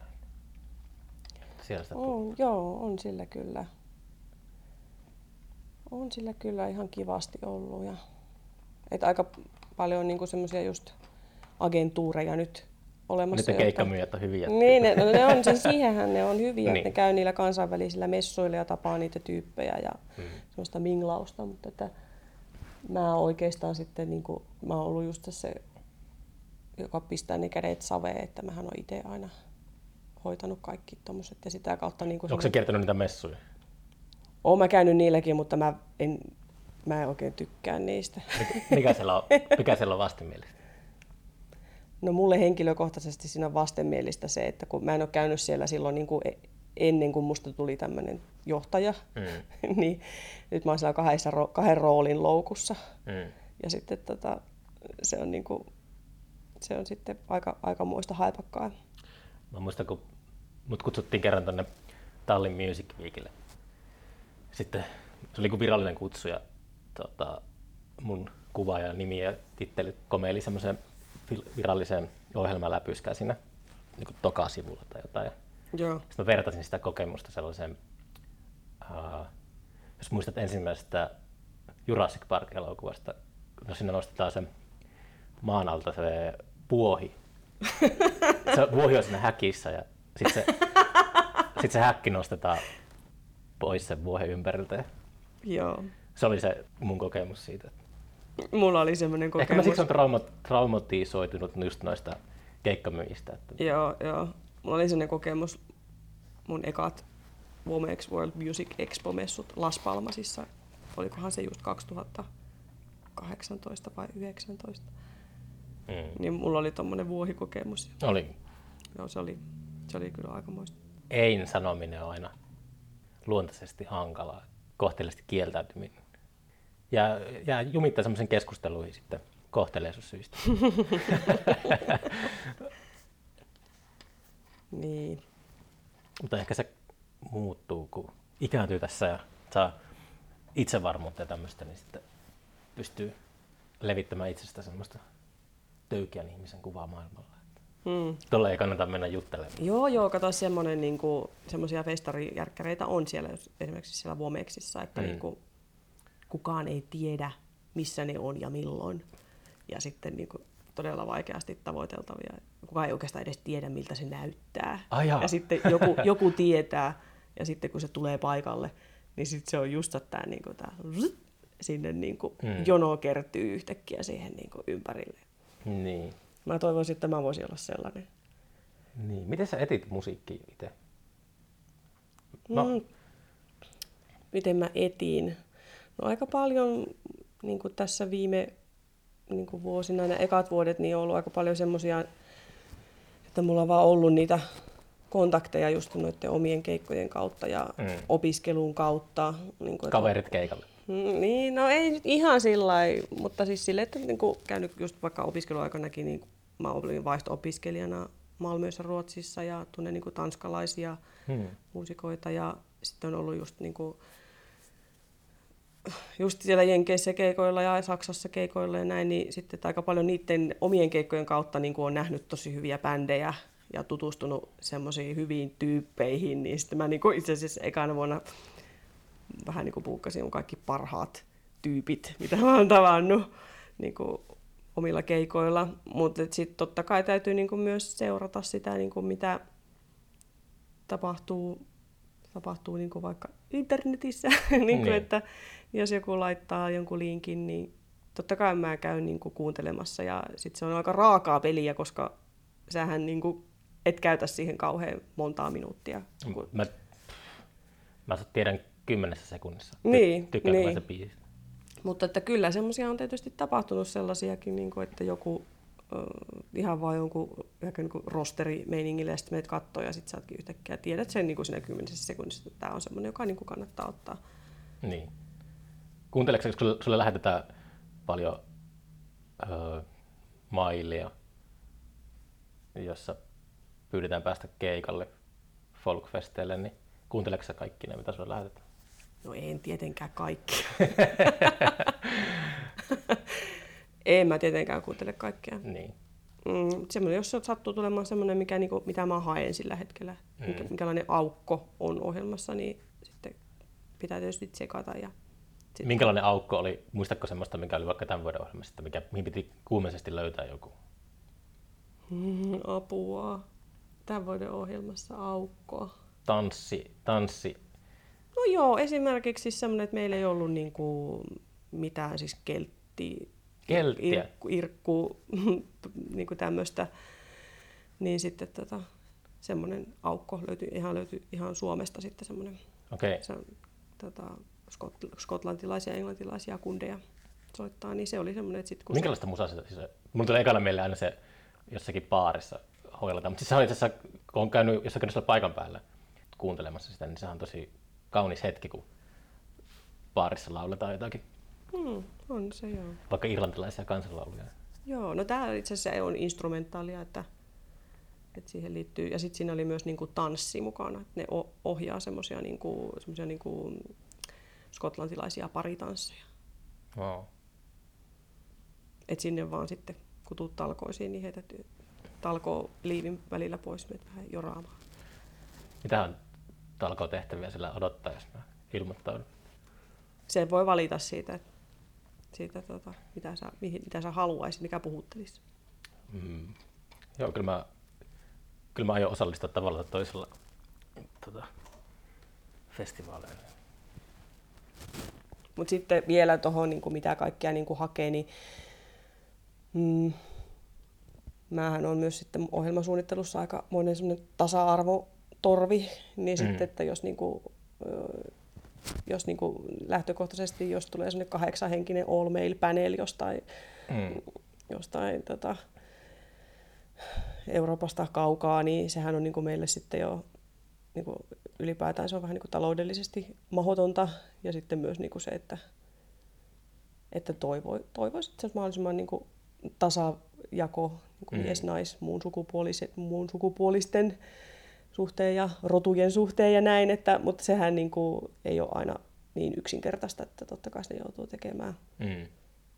Siellä sitä. On, joo, on sillä kyllä. On sillä kyllä ihan kivasti ollut. Ja, et aika paljon niinku semmoisia just agentuureja nyt olemassa. Jotka- keikkamyyjät on hyviä. Niin, ne, no ne on, siis siihenhän ne on hyviä, niin. Että ne käy niillä kansainvälisillä messuilla ja tapaa niitä tyyppejä ja Mm. semmoista minglausta, mutta että mä oikeastaan sitten, niin kuin, mä oon ollut just se, joka pistää ne kädet saveen, että mähän on itse aina hoitanut kaikki tommoset ja sitä kautta niin kuin Onko se kiertänyt niitä messuja? Oon mä käynyt niilläkin, mutta mä en, mä en oikein tykkää niistä. Mikä siellä on, mikä siellä on vastenmielistä? No mulle henkilökohtaisesti siinä on vastenmielistä se, että kun mä en ole käynyt siellä silloin niin kuin e- ennen kuin musta tuli tämmöinen johtaja, Mm. niin nyt mä oon siellä kahdessa, kahden roolin loukussa. Mm. Ja sitten tota, se on, niin kuin, se on sitten aika, aika muista haipakkaa. Mä muistan, kun mut kutsuttiin kerran tonne Tallin Music Weekille. Sitten se oli kuin virallinen kutsu ja tota, mun kuva ja nimi ja titteli komeili semmoisen virallisen ohjelmaläpyskään siinä niin toka-sivulla tai jotain. Joo. Sitten mä vertasin sitä kokemusta sellaiseen, uh, jos muistat ensimmäisestä Jurassic Park-elokuvasta, no siinä nostetaan se maan alta se vuohi. Se vuohi on siinä häkissä ja sitten se, sit se häkki nostetaan pois sen vuohen ympäriltä. Joo. se oli se mun kokemus siitä. Mulla oli semmoinen kokemus. Ehkä mä siksi on trauma, traumatisoitunut just noista keikkamyyjistä. Että, Joo, joo. Mulla oli sellainen kokemus mun ekat Womex World Music Expo-messut Las Palmasissa. Olikohan se just 2018 vai 2019. mm. Niin mulla oli tommonen vuohikokemus. Oli. Joo, se oli, se oli kyllä aikamoista. ein sanominen on aina luontaisesti hankalaa, kohteellisesti kieltäytyminen. Ja, ja jumittaa semmoisen keskusteluihin sitten kohteleisuussyistä. Niin. Mutta ehkä se muuttuu, kun ikääntyy tässä ja saa itsevarmuutta ja tämmöistä, niin sitten pystyy levittämään itsestä semmoista töykeän ihmisen kuvaa maailmalla. Hmm. Tuolla ei kannata mennä juttelemaan. Joo, joo, kato semmoinen, niin semmoisia festarijärkkäreitä on siellä, jos- esimerkiksi siellä Womeksissa, että Mm. mm. niin kuin, kukaan ei tiedä, missä ne on ja milloin. Ja sitten niin kuin, todella vaikeasti tavoiteltavia. Kukaan ei oikeastaan edes tiedä, miltä se näyttää. Ai jaa. ja sitten joku, joku tietää, ja sitten kun se tulee paikalle, niin sitten se on just tämä, niin kuin, tämä sinne niin kuin, Mm. mm. jono kertyy yhtäkkiä siihen niin kuin, ympärille. Niin. Mä toivoisin, että mä voisin olla sellainen. niin. Miten sä etit musiikkia itse? No. Mm. Miten mä etin? No aika paljon niin kuin tässä viime niin kuin vuosina, nämä ekat vuodet, niin on ollut aika paljon semmoisia, että mulla on vaan ollut niitä kontakteja just noiden omien keikkojen kautta ja Mm. opiskelun kautta. Niin kuin, Kaverit keikalle. Mm, Niin, no ei nyt ihan sillä lailla, mutta siis sille, että niin kuin käynyt just vaikka opiskeluaikanakin, niin mä olin vaihto-opiskelijana Malmössä Ruotsissa ja tunnen niin kuin tanskalaisia Hmm. muusikoita ja sitten on ollut just, niin kuin, just siellä Jenkeissä keikoilla ja Saksassa keikoilla ja näin, niin sitten aika paljon niiden omien keikkojen kautta niin kuin on nähnyt tosi hyviä bändejä ja tutustunut semmoisiin hyviin tyyppeihin, niin sitten mä niin kuin itse asiassa ekana vuonna vähän niin kuin puukkasin mun kaikki parhaat tyypit, mitä mä oon tavannut niin kuin omilla keikoilla. Mutta sitten totta kai täytyy niin kuin myös seurata sitä, niin kuin mitä tapahtuu, tapahtuu niin kuin vaikka internetissä. niin Niin. kuin, että jos joku laittaa jonkun linkin, niin totta kai mä käyn niin kuin kuuntelemassa. Ja sitten se on aika raakaa peliä, koska sähän niin kuin et käytä siihen kauhean montaa minuuttia. Mä, mä tiedän kymmenessä sekunnissa. Ty- Niin, Tykkään niin. se biisi. Mutta että kyllä semmoisia on tietysti tapahtunut sellaisiakin, niin kuin, että joku ö, ihan vaan jonkun niin rosterimeiningille ja sitten menet kattoon ja sitten saatkin yhtäkkiä tiedät sen niin kuin siinä kymmenessä sekunnissa, että tämä on semmoinen, joka niin kuin kannattaa ottaa. Niin. Kuunteleeko, kun sulle, sulle lähetetään paljon öö, mailia, jossa pyydetään päästä keikalle folkfesteille, niin Kuunteleeko sä kaikki ne, mitä sulle lähetetään? No en tietenkään kaikki. en mä tietenkään kuuntele kaikkea. Niin. Mm, semmoinen, jos sattuu tulemaan semmoinen, mikä, niinku, mitä mä haen sillä hetkellä, mm. mikä, minkälainen aukko on ohjelmassa, niin sitten pitää tietysti tsekata. Ja sit... Minkälainen aukko oli, muistatko semmoista, mikä oli vaikka tämän vuoden ohjelmassa, mikä, mihin piti kuumeisesti löytää joku? Mm, apua. Tämän vuoden ohjelmassa aukkoa. Tanssi, tanssi. No joo, esimerkiksi semmoinen, että meillä ei ollut niinku mitään siis keltti, Kelttiä. irkku, irkku niinku tämmöistä. Niin sitten tota, semmoinen aukko löytyi ihan, löytyi ihan Suomesta sitten semmoinen. Okei. Okay. Se tota, skot- skotlantilaisia ja englantilaisia kundeja soittaa, niin se oli semmoinen, että sitten kun Minkälaista musaa se, siis, mulla tulee ekana mieleen aina se jossakin baarissa hoiletaan, mutta siis se on itse asiassa, kun on käynyt jossakin paikan päällä kuuntelemassa sitä, niin se on tosi kaunis hetki, kun baarissa lauletaan jotakin, hmm, on se joo. vaikka irlantilaisia kansanlauluja. Joo, no tämä itse asiassa on instrumentaalia, että, että siihen liittyy, ja sitten siinä oli myös niinku tanssi mukana, että ne ohjaa semmoisia niinku, semmosia niinku skotlantilaisia paritansseja. Wow. Et sinne vaan sitten, kun tuut talkoisiin, niin heität talkoo liivin välillä pois, menet vähän joraamaan. Mitähän talkoo tehtäviä sillä odottaa, jos mä ilmoittaudun? Se voi valita siitä, että siitä, tota, mitä, sä, mihin, mitä sä haluaisit, mikä puhuttelisi. Mm. Joo, kyllä mä, kyllä mä aion osallistua tavalla tai toisella tota, festivaaleille. Mutta sitten vielä tuohon, niin mitä kaikkea niin hakee, niin mm, mähän on myös sitten ohjelmasuunnittelussa aika monen semmoinen tasa-arvotorvi, niin Mm. sitten, että jos, niin kuin, jos niin kuin lähtökohtaisesti, jos tulee semmoinen kahdeksanhenkinen all mail panel jostain, Mm. jostain tota, Euroopasta kaukaa, niin sehän on niin kuin meille sitten jo niin kuin ylipäätään se on vähän niin kuin taloudellisesti mahdotonta ja sitten myös niin kuin se, että, että toivo, toivoisin, että se mahdollisimman niin kuin tasajako niin kuin Mm. mies, nais, muun, sukupuoliset, muun sukupuolisten suhteen ja rotujen suhteen ja näin, että, mutta sehän niin kuin ei ole aina niin yksinkertaista, että totta kai ne joutuu tekemään, Mm.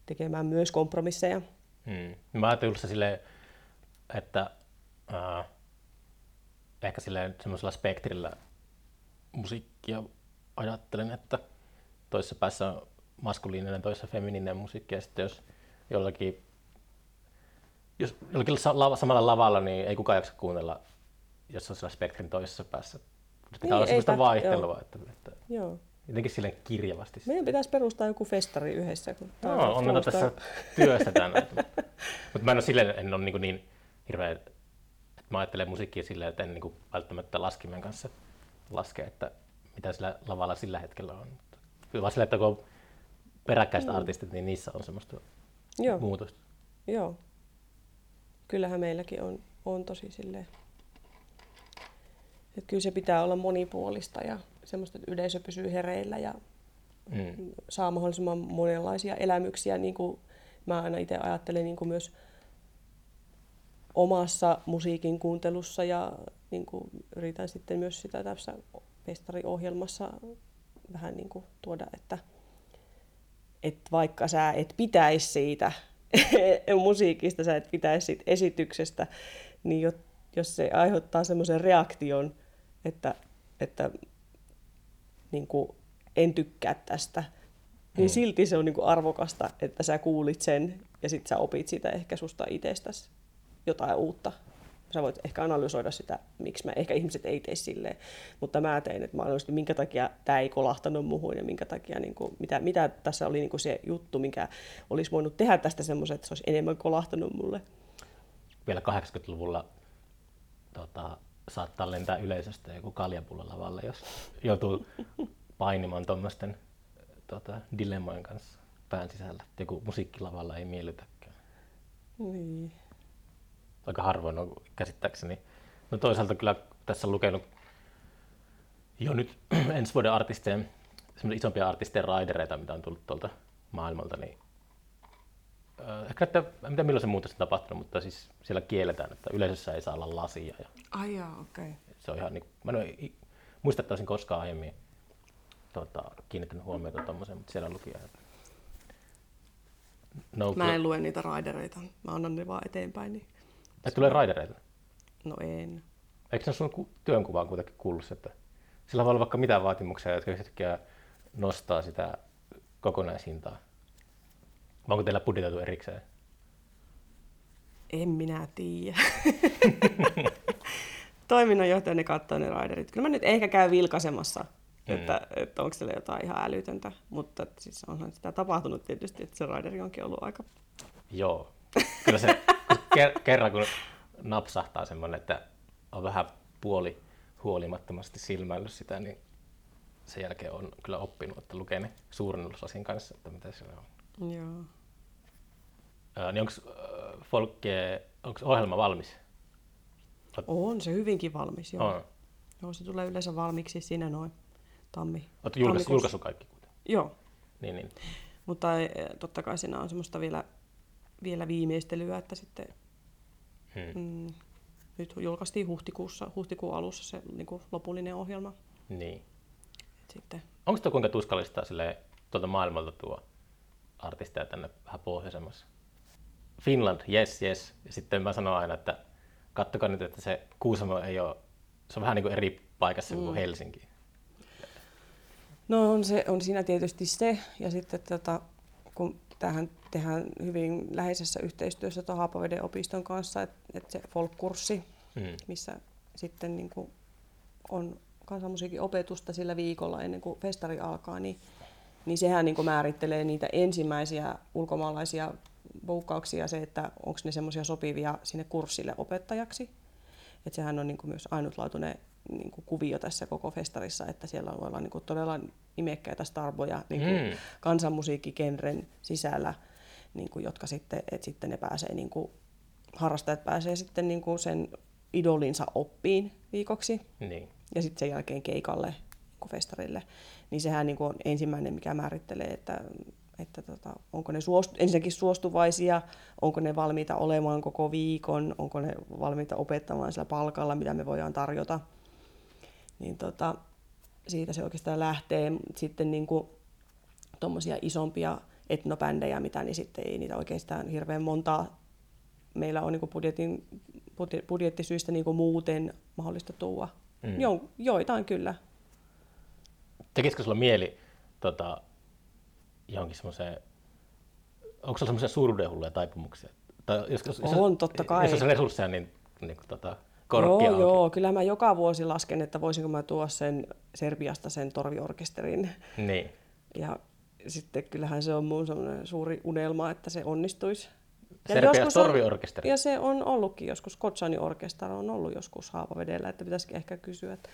tekemään myös kompromisseja. Mm. Mä ajattelin silleen, että äh, ehkä silleen semmoisella spektrillä musiikkia ajattelen, että toisessa päässä on maskuliininen, toisessa feminiininen musiikki, ja sitten jos jollakin, jos jollakin samalla lavalla, niin ei kukaan jaksa kuunnella, jos on siellä spektrin toisessa päässä. Se pitää Niin, olla eipä- vaihtelua, että, että Joo. jotenkin silleen kirjavasti. Meidän pitäisi perustaa joku festari yhdessä. Kun No, on näitä tässä työstetään näitä. Mutta mä en ole silleen, en ole niin, niin hirveä, että mä ajattelen musiikkia silleen, että en niin välttämättä laskimen kanssa laske, että mitä sillä lavalla sillä hetkellä on. Kyllä vaan silleen, että kun on peräkkäiset artistit, niin niissä on semmoista Joo. muutosta. Joo. Kyllähän meilläkin on, on tosi silleen. Että kyllä se pitää olla monipuolista ja semmoista, että yleisö pysyy hereillä ja Mm. saa mahdollisimman monenlaisia elämyksiä. Niin kuin mä aina itse ajattelen niin kuin myös omassa musiikin kuuntelussa ja niin kuin yritän sitten myös sitä tässä festariohjelmassa vähän niin kuin tuoda, että, että vaikka sä et pitäisi siitä musiikista, sä et pitäisi siitä esityksestä, niin jo- jos se aiheuttaa semmoisen reaktion, että, että niin kuin en tykkää tästä, niin Mm. silti se on niin kuin arvokasta, että sä kuulit sen ja sitten sä opit sitä ehkä susta itsestäsi jotain uutta. Sä voit ehkä analysoida sitä, miksi mä, ehkä ihmiset ei tee silleen, mutta mä tein, että mahdollisesti minkä takia tämä ei kolahtanut muuhun ja minkä takia, niin kuin, mitä, mitä tässä oli niin kuin se juttu, minkä olisi voinut tehdä tästä semmoisen, että se olisi enemmän kolahtanut mulle. Vielä 80-luvulla tota, saattaa lentää yleisöstä joku kaljapullo lavalle, jos joutuu painimaan tuommoisten tota, dilemmojen kanssa pään sisällä. Joku musiikkilavalla ei miellytäkään. Niin. aika harvoin on käsittääkseni. No toisaalta kyllä tässä on lukenut jo nyt ensi vuoden artistien, semmoisia isompia artistien raidereita, mitä on tullut tuolta maailmalta, niin ehkä että, en tiedä milloin se muutos on tapahtunut, mutta siis siellä kielletään, että yleisössä ei saa olla lasia ja Ai jaa, okei. Okay. se on ihan niin, mä, en ole, muista, että olisin koskaan aiemmin tota, kiinnittänyt huomiota tuommoiseen, mutta siellä luki että no, Mä en lue niitä raidereita. Mä annan ne vaan eteenpäin. Niin... Et tulee raidereita. No en. Eikö se sun ku- työnkuvaan kuitenkin kuullut, että sillä voi olla vaikka mitään vaatimuksia, jotka yhtäkkiä nostaa sitä kokonaishintaa? Vai onko teillä budjetoitu erikseen? En minä tiedä. Toiminnanjohtaja ne katsoo ne raiderit. Kyllä mä nyt ehkä käyn vilkaisemassa, mm. että, että onko siellä jotain ihan älytöntä. Mutta siis onhan sitä tapahtunut tietysti, että se raideri onkin ollut aika... Joo. Kyllä se ker- kerran kun napsahtaa semmoinen, että on vähän puoli huolimattomasti silmäillyt sitä, niin sen jälkeen on kyllä oppinut, että lukee ne suurennuslasin kanssa, että mitä siellä on. Joo. Niin onko Folkke, onko ohjelma valmis? On se hyvinkin valmis, joo. On. Joo, se tulee yleensä valmiiksi siinä noin tammi. Olet julkaisu, tammikuussa. julkaissut kaikki kuitenkin. Joo, Niin, niin. mutta totta kai siinä on semmoista vielä, vielä viimeistelyä, että sitten Hmm. mm, nyt julkaistiin huhtikuussa, huhtikuun alussa se niin kuin lopullinen ohjelma. niin. Et sitten, Onko tuo kuinka tuskallista sille tuolta maailmalta tuo artisteja tänne vähän pohjoisemmassa? Finland, yes, yes. Ja sitten mä sanon aina, että kattokaa nyt, että se Kuusamo ei ole, se on vähän niin kuin eri paikassa mm. kuin Helsinki. no on, se, on siinä tietysti se, ja sitten tota, kun tähän tehdään hyvin läheisessä yhteistyössä tuon Haapaveden opiston kanssa, että et se folk-kurssi, Mm. missä sitten niin kuin on kansanmusiikin opetusta sillä viikolla ennen kuin festari alkaa, niin, niin sehän niin kuin määrittelee niitä ensimmäisiä ulkomaalaisia buukkauksia, se, että onko ne semmoisia sopivia sinne kurssille opettajaksi. Et sehän on niin kuin myös ainutlaatuinen niin kuin kuvio tässä koko festarissa, että siellä voi olla niin kuin todella nimekkäitä starboja niin kuin Mm. kansanmusiikkigenren sisällä, niin kuin, jotka sitten, että sitten ne pääsee, niin kuin, harrastajat pääsee sitten niin kuin sen idolinsa oppiin viikoksi Niin. ja sitten sen jälkeen keikalle niin festarille. Niin sehän niin kuin on ensimmäinen, mikä määrittelee, että, että tota, onko ne suostu, ensinnäkin suostuvaisia, onko ne valmiita olemaan koko viikon, onko ne valmiita opettamaan sillä palkalla, mitä me voidaan tarjota. Niin tota, siitä se oikeastaan lähtee. Sitten niin kuin tuommoisia isompia etnobändejä, mitä niin sitten ei niitä oikeastaan hirveän montaa meillä on niin kuin budjetin, budje- budjettisyistä niin kuin muuten mahdollista. Mm. Mm. Jo, joitain kyllä. Tekisikö sulla mieli tota, johonkin semmoiseen, onko sulla semmoisia suuruudenhulluja taipumuksia? Tai jos, jos, On, jos, totta kai. Jos olisi resursseja, niin, niin kuin, tota, joo, auki. joo, kyllä mä joka vuosi lasken, että voisinko mä tuoda sen Serbiasta sen torviorkesterin. Niin. Ja sitten kyllähän se on mun semmoinen suuri unelma, että se onnistuisi. On- torviorkesteri. Ja se on ollutkin joskus, Kotsani Orkestar on ollut joskus Haapavedellä, että pitäisikin ehkä kysyä että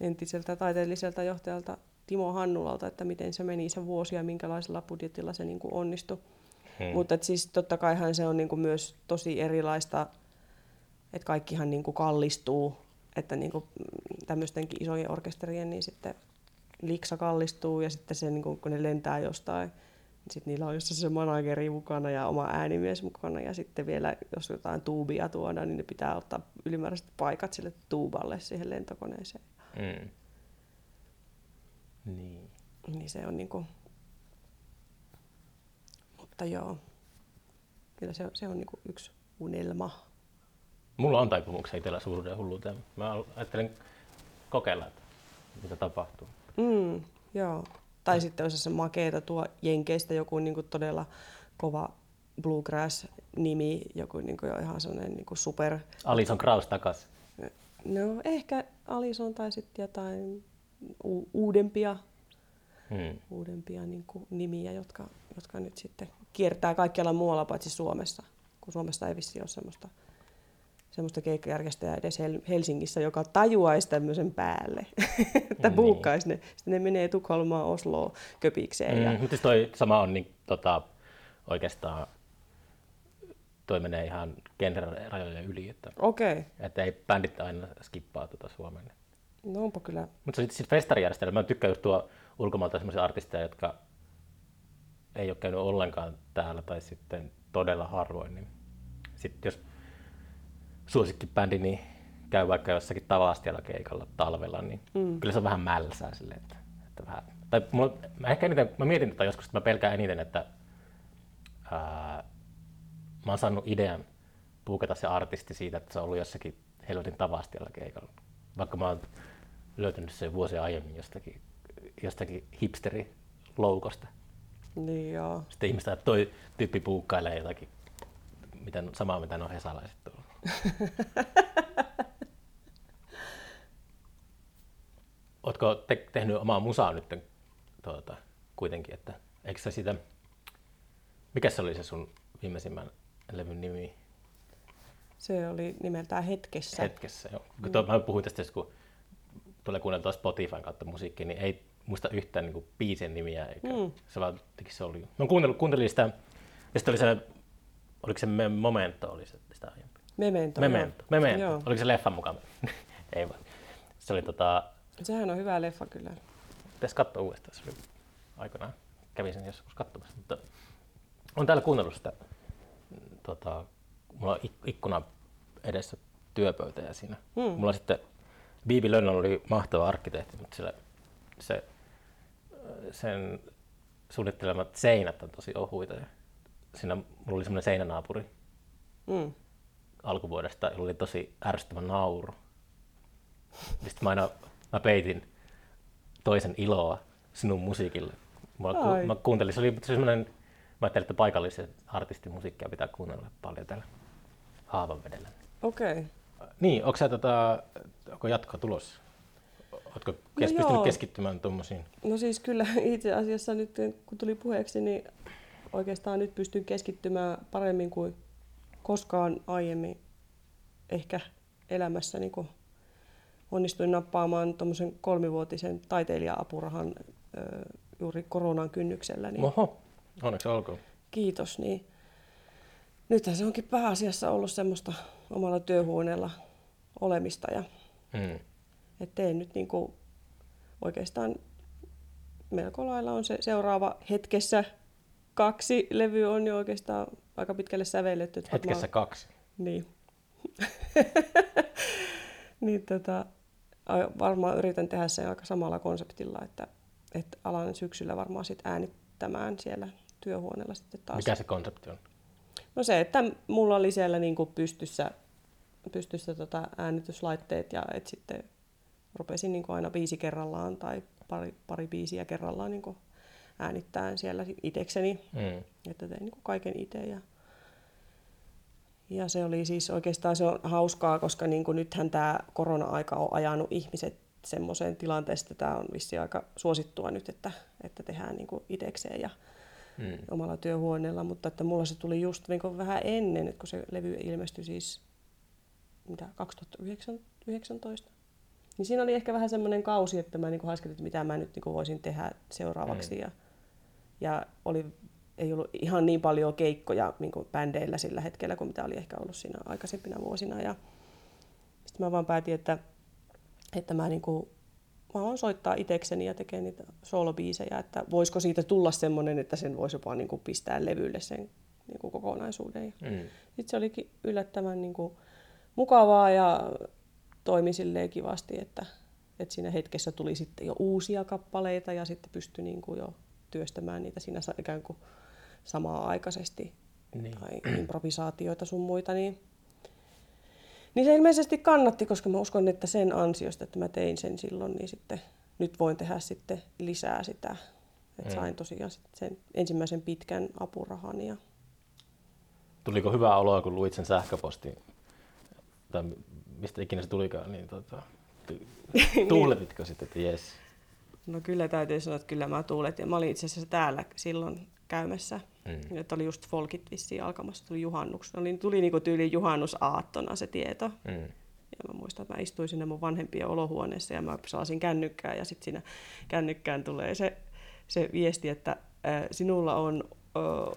entiseltä taiteelliselta johtajalta Timo Hannulalta, että miten se meni se vuosi ja minkälaisella budjetilla se niin kuin onnistui. Hmm. Mutta siis totta kaihan se on niin kuin myös tosi erilaista, että kaikkihan niin kuin kallistuu, että niin kuin tämmöistenkin isojen orkesterien niin sitten liksa kallistuu ja sitten se, niin kuin, kun ne lentää jostain, niin sitten niillä on jossain se manageri mukana ja oma äänimies mukana ja sitten vielä jos jotain tuubia tuodaan, niin ne pitää ottaa ylimääräiset paikat sille tuuballe siihen lentokoneeseen. Mm. Niin. Niin se on niinku... Mutta joo, kyllä se, se on niinku yksi unelma. Mulla on taipumuksia itsellä suuruuden hulluuteen. Mä ajattelin kokeilla, että mitä tapahtuu. Mm, joo. Tai sitten olisi se makeeta tuo Jenkeistä joku niinku todella kova bluegrass-nimi, joku niinku jo ihan sellainen niinku super... Alison Kraus takas. No ehkä Alison tai sitten jotain u- uudempia, Hmm. uudempia niinku nimiä, jotka, jotka nyt sitten kiertää kaikkialla muualla paitsi Suomessa, kun Suomessa ei vissi ole semmoista, semmoista keikkajärjestäjää edes Hel- Helsingissä, joka tajuaisi tämmöisen päälle, että Niin. buukkaisi ne. Sitten ne menee Tukholmaan, Osloon, Köpikseen. Mm, Ja, mutta toi sama on niin, tota, oikeastaan, toi menee ihan genrerajojen yli, että, Okei, okay. että ei bändit aina skippaa tuota Suomeen. No onpa kyllä. Mutta sitten sit festarijärjestelmä, mä tykkään just tuo ulkomailta sellaisia artisteja, jotka ei ole käynyt ollenkaan täällä tai sitten todella harvoin. Niin sitten jos suosikkibändi niin käy vaikka jossakin Tavastialla keikalla talvella, niin mm. kyllä se on vähän mälsää silleen, että, että vähän, tai mulla, mä ehkä eniten, mä mietin tätä joskus, että mä pelkään eniten, että ää, mä oon saanut idean puukata se artisti siitä, että se on ollut jossakin helvetin Tavastialla keikalla. Vaikka mä oon löytänyt sen vuosia aiemmin jostakin, jostakin hipsteri-loukosta. Niin joo. Sitten ihmiset että toi tyyppi puukkailee jotakin mitä, samaa, mitä ne on hesalaiset tuolla. Oletko te, tehnyt omaa musaa nyt tuota, kuitenkin, että eikö sitä, mikä se oli se sun viimeisimmän levyn nimi? Se oli nimeltään Hetkessä. Hetkessä, joo. Mm. Mä puhuin tästä, kun tulee kuunnella Spotifyn kautta musiikkia, niin ei muista yhtään niin biisin nimiä, eikä mm. se vaan se oli. Mä kuuntelin, kuuntelin sitä, ja sitten oli se, oliko se Momento, oli se sitä aiemmin? Memento. Memento. Joo. Memento. Joo. Oliko se leffan mukaan? ei vaan. Se oli tota... Sehän on hyvä leffa kyllä. Pitäisi katsoa uudestaan, se oli aikanaan. Kävin sen joskus katsomassa, mutta on täällä kuunnellut sitä. Tota, mulla on ikkuna edessä työpöytä ja siinä. Hmm. Mulla sitten Bibi Lönnön oli mahtava arkkitehti, mutta sillä, se, sen suunnittelemat seinät on tosi ohuita. Ja siinä mulla oli semmoinen seinänaapuri mm. alkuvuodesta, jolla oli tosi ärsyttävä nauru. Sitten mä aina mä peitin toisen iloa sinun musiikille. Mä, ku, mä kuuntelin, se oli semmoinen, mä ajattelin, että paikallisen artistin musiikkia pitää kuunnella paljon täällä Haavanvedellä. Okei. Okay. Niin, onko sä tota, onko jatko tulossa? Oletko kes- no pystynyt joo. keskittymään tuommoisiin? No siis kyllä itse asiassa nyt kun tuli puheeksi, niin oikeastaan nyt pystyn keskittymään paremmin kuin koskaan aiemmin ehkä elämässä niin kuin onnistuin nappaamaan tuommoisen kolmivuotisen taiteilija-apurahan juuri koronan kynnyksellä. Niin Oho, onneksi olkoon. Kiitos. Niin nythän se onkin pääasiassa ollut semmoista omalla työhuoneella olemista ja mm. et teen nyt niin kuin oikeastaan melko lailla on se seuraava hetkessä kaksi levy on jo oikeastaan aika pitkälle sävelletty. Hetkessä varmaan... kaksi? Niin. niin tota, varmaan yritän tehdä sen aika samalla konseptilla, että, että alan syksyllä varmaan sit äänittämään siellä työhuoneella sitten taas. Mikä se konsepti on? No se, että mulla oli siellä niin kuin pystyssä, pystyssä tota äänityslaitteet ja että sitten rupesin niin aina biisi kerrallaan tai pari, pari biisiä kerrallaan niin kuin äänittämään siellä itekseni. Mm. Että tein niin kaiken itse ja ja se oli siis oikeastaan se on hauskaa, koska niin kuin nythän tämä korona-aika on ajanut ihmiset semmoiseen tilanteeseen, että tämä on vissi aika suosittua nyt, että, että tehdään niin itekseen ja mm. omalla työhuoneella, mutta että mulla se tuli just niin kuin vähän ennen, että kun se levy ilmestyi siis mitä, 2019. Niin siinä oli ehkä vähän semmoinen kausi, että mä niin haiskelin, että mitä mä nyt niin voisin tehdä seuraavaksi. Mm. Ja, ja oli ei ollut ihan niin paljon keikkoja niin kuin bändeillä sillä hetkellä kuin mitä oli ehkä ollut siinä aikaisempina vuosina. Ja sitten mä vaan päätin, että, että mä, niin kuin, mä haluan soittaa itekseni ja tekee niitä soolobiisejä, että voisiko siitä tulla semmoinen, että sen voisi jopa niin kuin pistää levylle sen niin kuin kokonaisuuden. Mm. Sitten se olikin yllättävän niin kuin, mukavaa ja toimi silleen kivasti, että, että siinä hetkessä tuli sitten jo uusia kappaleita ja sitten pystyi niin kuin jo työstämään niitä siinä ikään kuin samaa aikaisesti niin. tai improvisaatioita sun muita, niin, niin se ilmeisesti kannatti, koska mä uskon, että sen ansiosta, että mä tein sen silloin, niin sitten nyt voin tehdä sitten lisää sitä. Että mm. sain tosiaan sen ensimmäisen pitkän apurahan. Ja... Tuliko hyvää oloa, kun luit sen sähköpostin? Tai mistä ikinä se tulikaan, niin tota, tuuletitko sitten, että jes? No kyllä täytyy sanoa, että kyllä mä tuuletin. Mä olin itse asiassa täällä silloin käymässä. Mm. Että oli just folkit vissiin alkamassa, tuli juhannus. Oli, tuli niinku tyyli juhannusaattona se tieto. Mm. Ja mä muistan, että mä istuin sinne mun vanhempien olohuoneessa ja mä saasin kännykkää ja sitten siinä kännykkään tulee se, se viesti, että sinulla on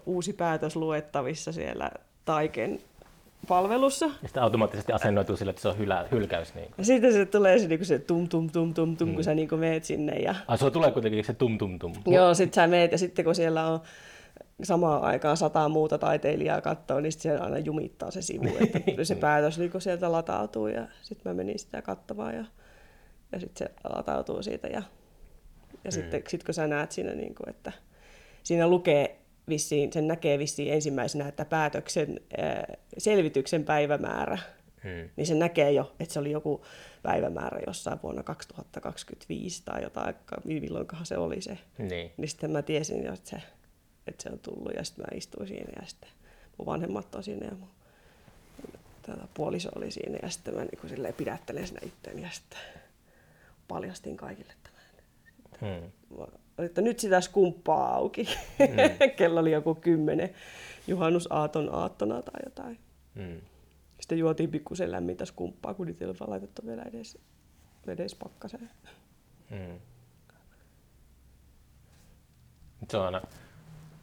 uusi päätös luettavissa siellä Taiken palvelussa. Ja sitten automaattisesti asennoituu sille, että se on hylä, hylkäys. Niin Ja sitten se tulee se, niin se tum tum tum tum tum, mm. kun sä niin meet sinne. Ja... Ai, sulla tulee kuitenkin se tum tum tum. Joo, sitten sä meet ja sitten kun siellä on samaan aikaan sataa muuta taiteilijaa katsoo, niin sit se aina jumittaa se sivu, että se päätös niin sieltä latautuu ja sitten mä menin sitä katsomaan ja, ja sitten se latautuu siitä ja, ja sitten sit kun sä näet siinä, niin kuin, että siinä lukee vissiin, sen näkee vissiin ensimmäisenä, että päätöksen ää, selvityksen päivämäärä, Mm. niin se näkee jo, että se oli joku päivämäärä jossain vuonna 2025 tai jotain, milloinkohan se oli se. Niin. Niin sitten mä tiesin jo, että se, että se on tullut ja sitten mä istuin siinä ja sitten mun vanhemmat on siinä ja mun tätä puoliso oli siinä ja sitten mä niin pidättelen siinä itteeni ja sitten paljastin kaikille Mm. Olin, että nyt sitä skumppaa auki. Mm. Kello oli joku kymmenen juhannusaaton aattona tai jotain. Mm. Sitten juotiin pikkusen lämmintä skumppaa, kun niitä ei ollut laitettu vielä edes, edes pakkaseen. Mm. Nyt Se on aina,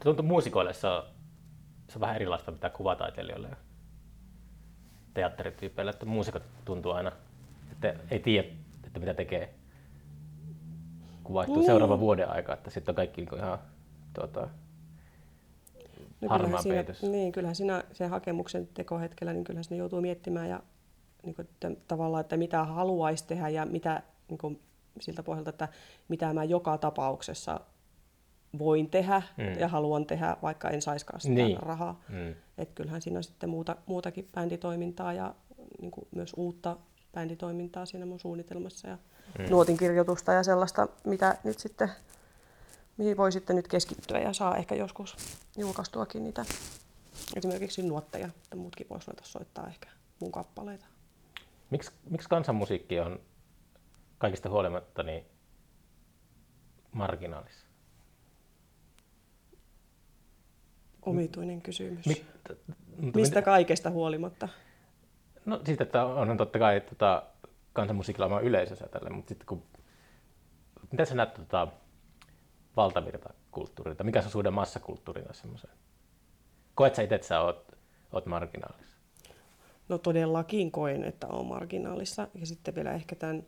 tuntuu muusikoille se on, se on vähän erilaista mitä kuvataiteilijoille ja teatterityypeille, että muusikot tuntuu aina, että ei tiedä, että mitä tekee, kun vaihtuu Niin. seuraava vuoden aika, että sitten on kaikki niin ihan tuota, No harmaan siinä, niin, kyllähän siinä sen hakemuksen tekohetkellä, niin kyllähän sinne joutuu miettimään ja niin kuin, että, tavallaan, että mitä haluaisi tehdä ja mitä niin kuin, siltä pohjalta, että mitä mä joka tapauksessa voin tehdä Mm. ja haluan tehdä, vaikka en saiskaan sitä niin. rahaa. Mm. Et kyllähän siinä on sitten muuta, muutakin bänditoimintaa ja niin kuin myös uutta bänditoimintaa siinä mun suunnitelmassa ja Mm. nuotinkirjoitusta ja sellaista, mitä nyt sitten, mihin voi sitten nyt keskittyä ja saa ehkä joskus julkaistuakin niitä esimerkiksi nuotteja, että muutkin vois ruveta soittaa ehkä mun kappaleita. Miksi, miksi kansanmusiikki on kaikista huolimatta niin marginaalissa? Omituinen kysymys. Mik, mutta Mistä mit- kaikesta huolimatta? No siitä, että onhan totta kai tota, kansanmusiikilla oma yleisönsä tälle, mutta sitten kun... Miten sä näet tota, valtavirtakulttuuria, mikä se on suhde massakulttuurina semmoiseen? Koet sä itse, että sä oot, oot marginaalissa? No todellakin koen, että on marginaalissa. Ja sitten vielä ehkä tämän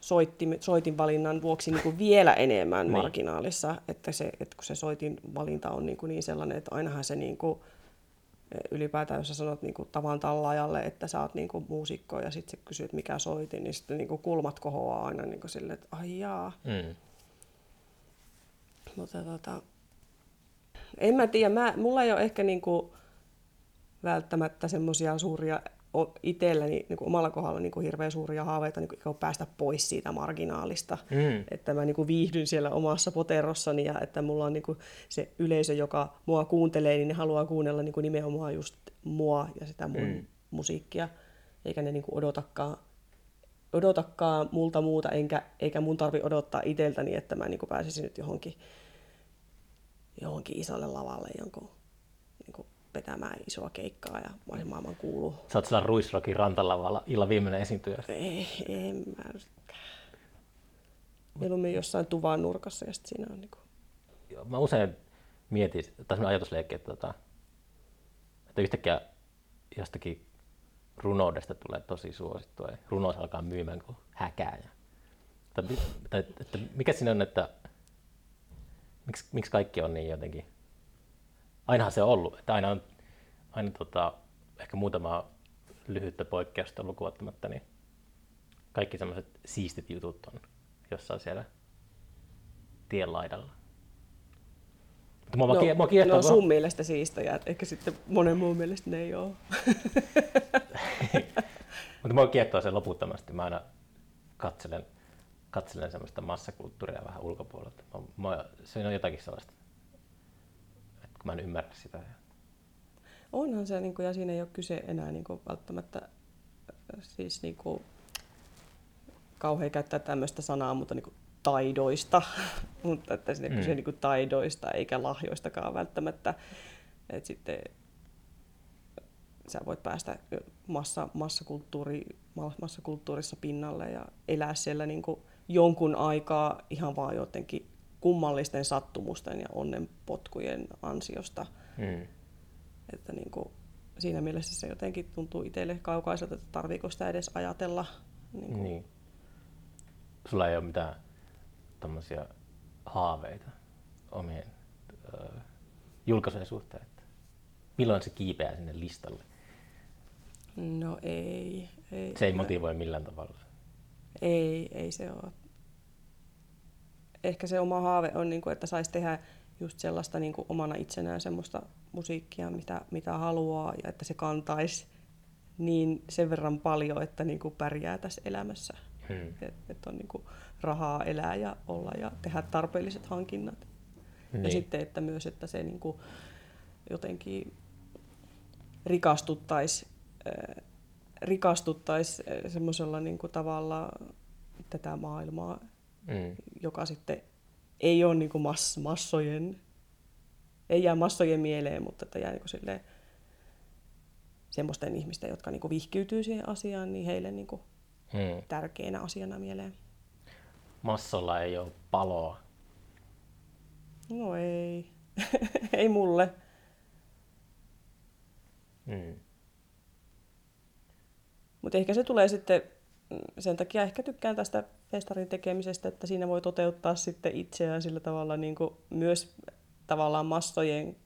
soitin, soitin valinnan vuoksi niin kuin vielä enemmän Niin. marginaalissa. Että, se, että kun se soitin valinta on niin, kuin niin sellainen, että ainahan se niin kuin, ylipäätään, jos sä sanot niin kuin tavan tallaajalle, että sä oot niin kuin muusikko ja sitten sä kysyt, mikä soitin, niin sitten niin kuin kulmat kohoaa aina niin kuin silleen, että ai jaa. Mm. Mutta tota, en mä tiedä, mä, mulla ei ole ehkä niinku välttämättä semmoisia suuria itselläni niin omalla kohdalla niin hirveän suuria haaveita niin kuin päästä pois siitä marginaalista. Mm. Että mä niin kuin viihdyn siellä omassa poterossani ja että mulla on niin kuin se yleisö, joka mua kuuntelee, niin ne haluaa kuunnella niin kuin nimenomaan just mua ja sitä mun Mm. musiikkia. Eikä ne niin kuin odotakaan, odotakaan multa muuta, enkä, eikä mun tarvi odottaa itseltäni, että mä niin kuin pääsisin nyt johonkin, johonkin isolle lavalle jonkun kuin vetämään isoa keikkaa ja maailman kuulu. Sä oot siellä Ruisrokin rantalavalla illan viimeinen esiintyjä. Ei, en mä Mieluummin jossain tuvan nurkassa ja sitten siinä on niin kuin, Joo, Mä usein mietin, tai semmoinen ajatusleikki, että, tota, että yhtäkkiä jostakin runoudesta tulee tosi suosittua ja runous alkaa myymään kuin häkää. Ja, tai, tai, että mikä siinä on, että miksi, miksi kaikki on niin jotenkin, ainahan se on ollut, että aina on aina tota, ehkä muutama lyhyttä poikkeusta lukuottamatta, niin kaikki semmoiset siistit jutut on jossain siellä tien laidalla. Mutta mua, no, mua ne kiehtoo, on sun mielestä siistejä, että ehkä sitten monen muun mielestä ne ei ole. mutta mua kiehtoo se loputtomasti. Mä aina katselen, katselen semmoista massakulttuuria vähän ulkopuolelta. Mä, mä, se on jotakin sellaista, kun mä en ymmärrä sitä. Onhan se, niin kuin, ja siinä ei ole kyse enää niin kuin, välttämättä äh, siis niin kuin, kauhean käyttää tämmöistä sanaa, mutta niin kuin, taidoista, mutta että siinä ei Mm. kyse niin kuin, taidoista eikä lahjoistakaan välttämättä. Et sitten sä voit päästä massa, massakulttuuri, ma- massakulttuurissa pinnalle ja elää siellä niin kuin, jonkun aikaa ihan vaan jotenkin kummallisten sattumusten ja onnenpotkujen ansiosta. Mm. Että niin kuin, siinä mielessä se jotenkin tuntuu itselle kaukaiselta, että tarviiko sitä edes ajatella. Niin kuin, Niin. Sulla ei ole mitään tommosia haaveita omien ö, julkaisujen suhteen? Että milloin se kiipeää sinne listalle? No ei. ei Se ei motivoi millään tavalla. Ei, ei se ole. Ehkä se oma haave on, niin kuin, että saisi tehdä just sellaista niin kuin omana itsenään semmoista musiikkia, mitä, mitä haluaa ja että se kantaisi niin sen verran paljon, että niin kuin pärjää tässä elämässä. Hmm. Että et on niin kuin rahaa elää ja olla ja tehdä tarpeelliset hankinnat. Niin. Ja sitten, että myös, että se niin kuin jotenkin rikastuttaisi äh, rikastuttais semmoisella niin kuin tavalla tätä maailmaa, Mm. joka sitten ei ole niin kuin mass, massojen, ei jää massojen mieleen, mutta että jää niin kuin silleen, semmoisten ihmisten, jotka niin kuin vihkiytyy siihen asiaan, niin heille niin kuin Mm. tärkeänä asiana mieleen. Massolla ei ole paloa. No ei, ei mulle. Mm. Mutta ehkä se tulee sitten, mm, sen takia ehkä tykkään tästä festarin tekemisestä, että siinä voi toteuttaa sitten itseään sillä tavalla niin kuin myös tavallaan massojen,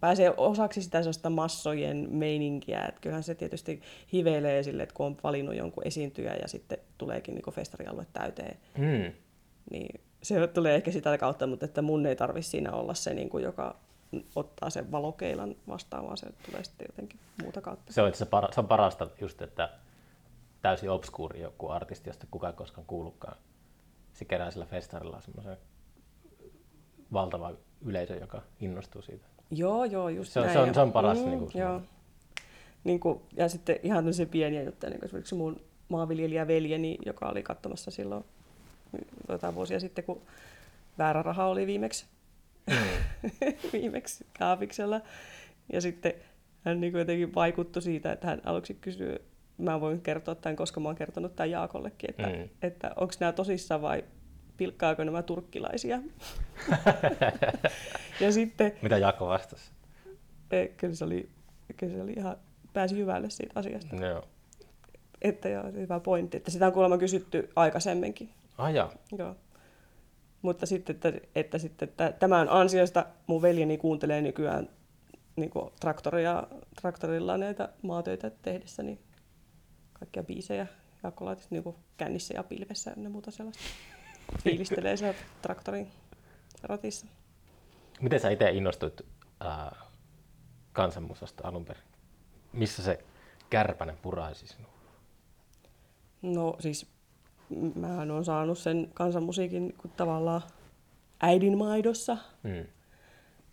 pääsee osaksi sitä sellaista massojen meininkiä. Että kyllähän se tietysti hiveilee sille, että kun on valinnut jonkun esiintyjä ja sitten tuleekin niin festarialue täyteen, Mm. niin se tulee ehkä sitä kautta, mutta että mun ei tarvitse siinä olla se, niin kuin, joka ottaa sen valokeilan vastaan, vaan se tulee sitten jotenkin muuta kautta. Se on, itse asiassa para, se on parasta just, että täysin obskuuri joku artisti, josta kukaan ei koskaan kuullutkaan. Se kerää sillä festarilla semmoisen valtava yleisö, joka innostuu siitä. Joo, joo, just Se on- näin. se on- se on paras niinku joo. semmoinen. Niin kuin, ja sitten ihan tämmöisiä pieniä juttuja, niin kuin esimerkiksi mun maanviljelijäveljeni, joka oli katsomassa silloin jotain vuosia sitten, kun väärä raha oli viimeksi, viimeksi kaapiksella. Ja sitten hän niin kuin jotenkin vaikuttui siitä, että hän aluksi kysyi, mä voin kertoa tämän, koska mä oon kertonut tämän Jaakollekin, että, Mm. että onko nämä tosissaan vai pilkkaako nämä turkkilaisia. ja sitten Mitä Jaakko vastasi? Eh, kyllä se oli, kyllä se oli ihan, pääsi hyvälle siitä asiasta. Joo. Että joo, hyvä pointti. Että sitä on kuulemma kysytty aikaisemminkin. Ah, joo. Joo. Mutta sitten, että, että, sitten, että tämän ansiosta mun veljeni kuuntelee nykyään niin kuin traktoria, traktorilla näitä maatöitä tehdessä, niin kaikkia laitisi niin kännissä ja pilvessä ja muuta sellaista. Fiilistelee siellä traktorin ratissa. Miten sä itse innostuit ää, kansanmusasta alun perin? Missä se kärpänen puraisi sinua? No siis m- mähän on saanut sen kansanmusiikin kun tavallaan äidin maidossa Mm.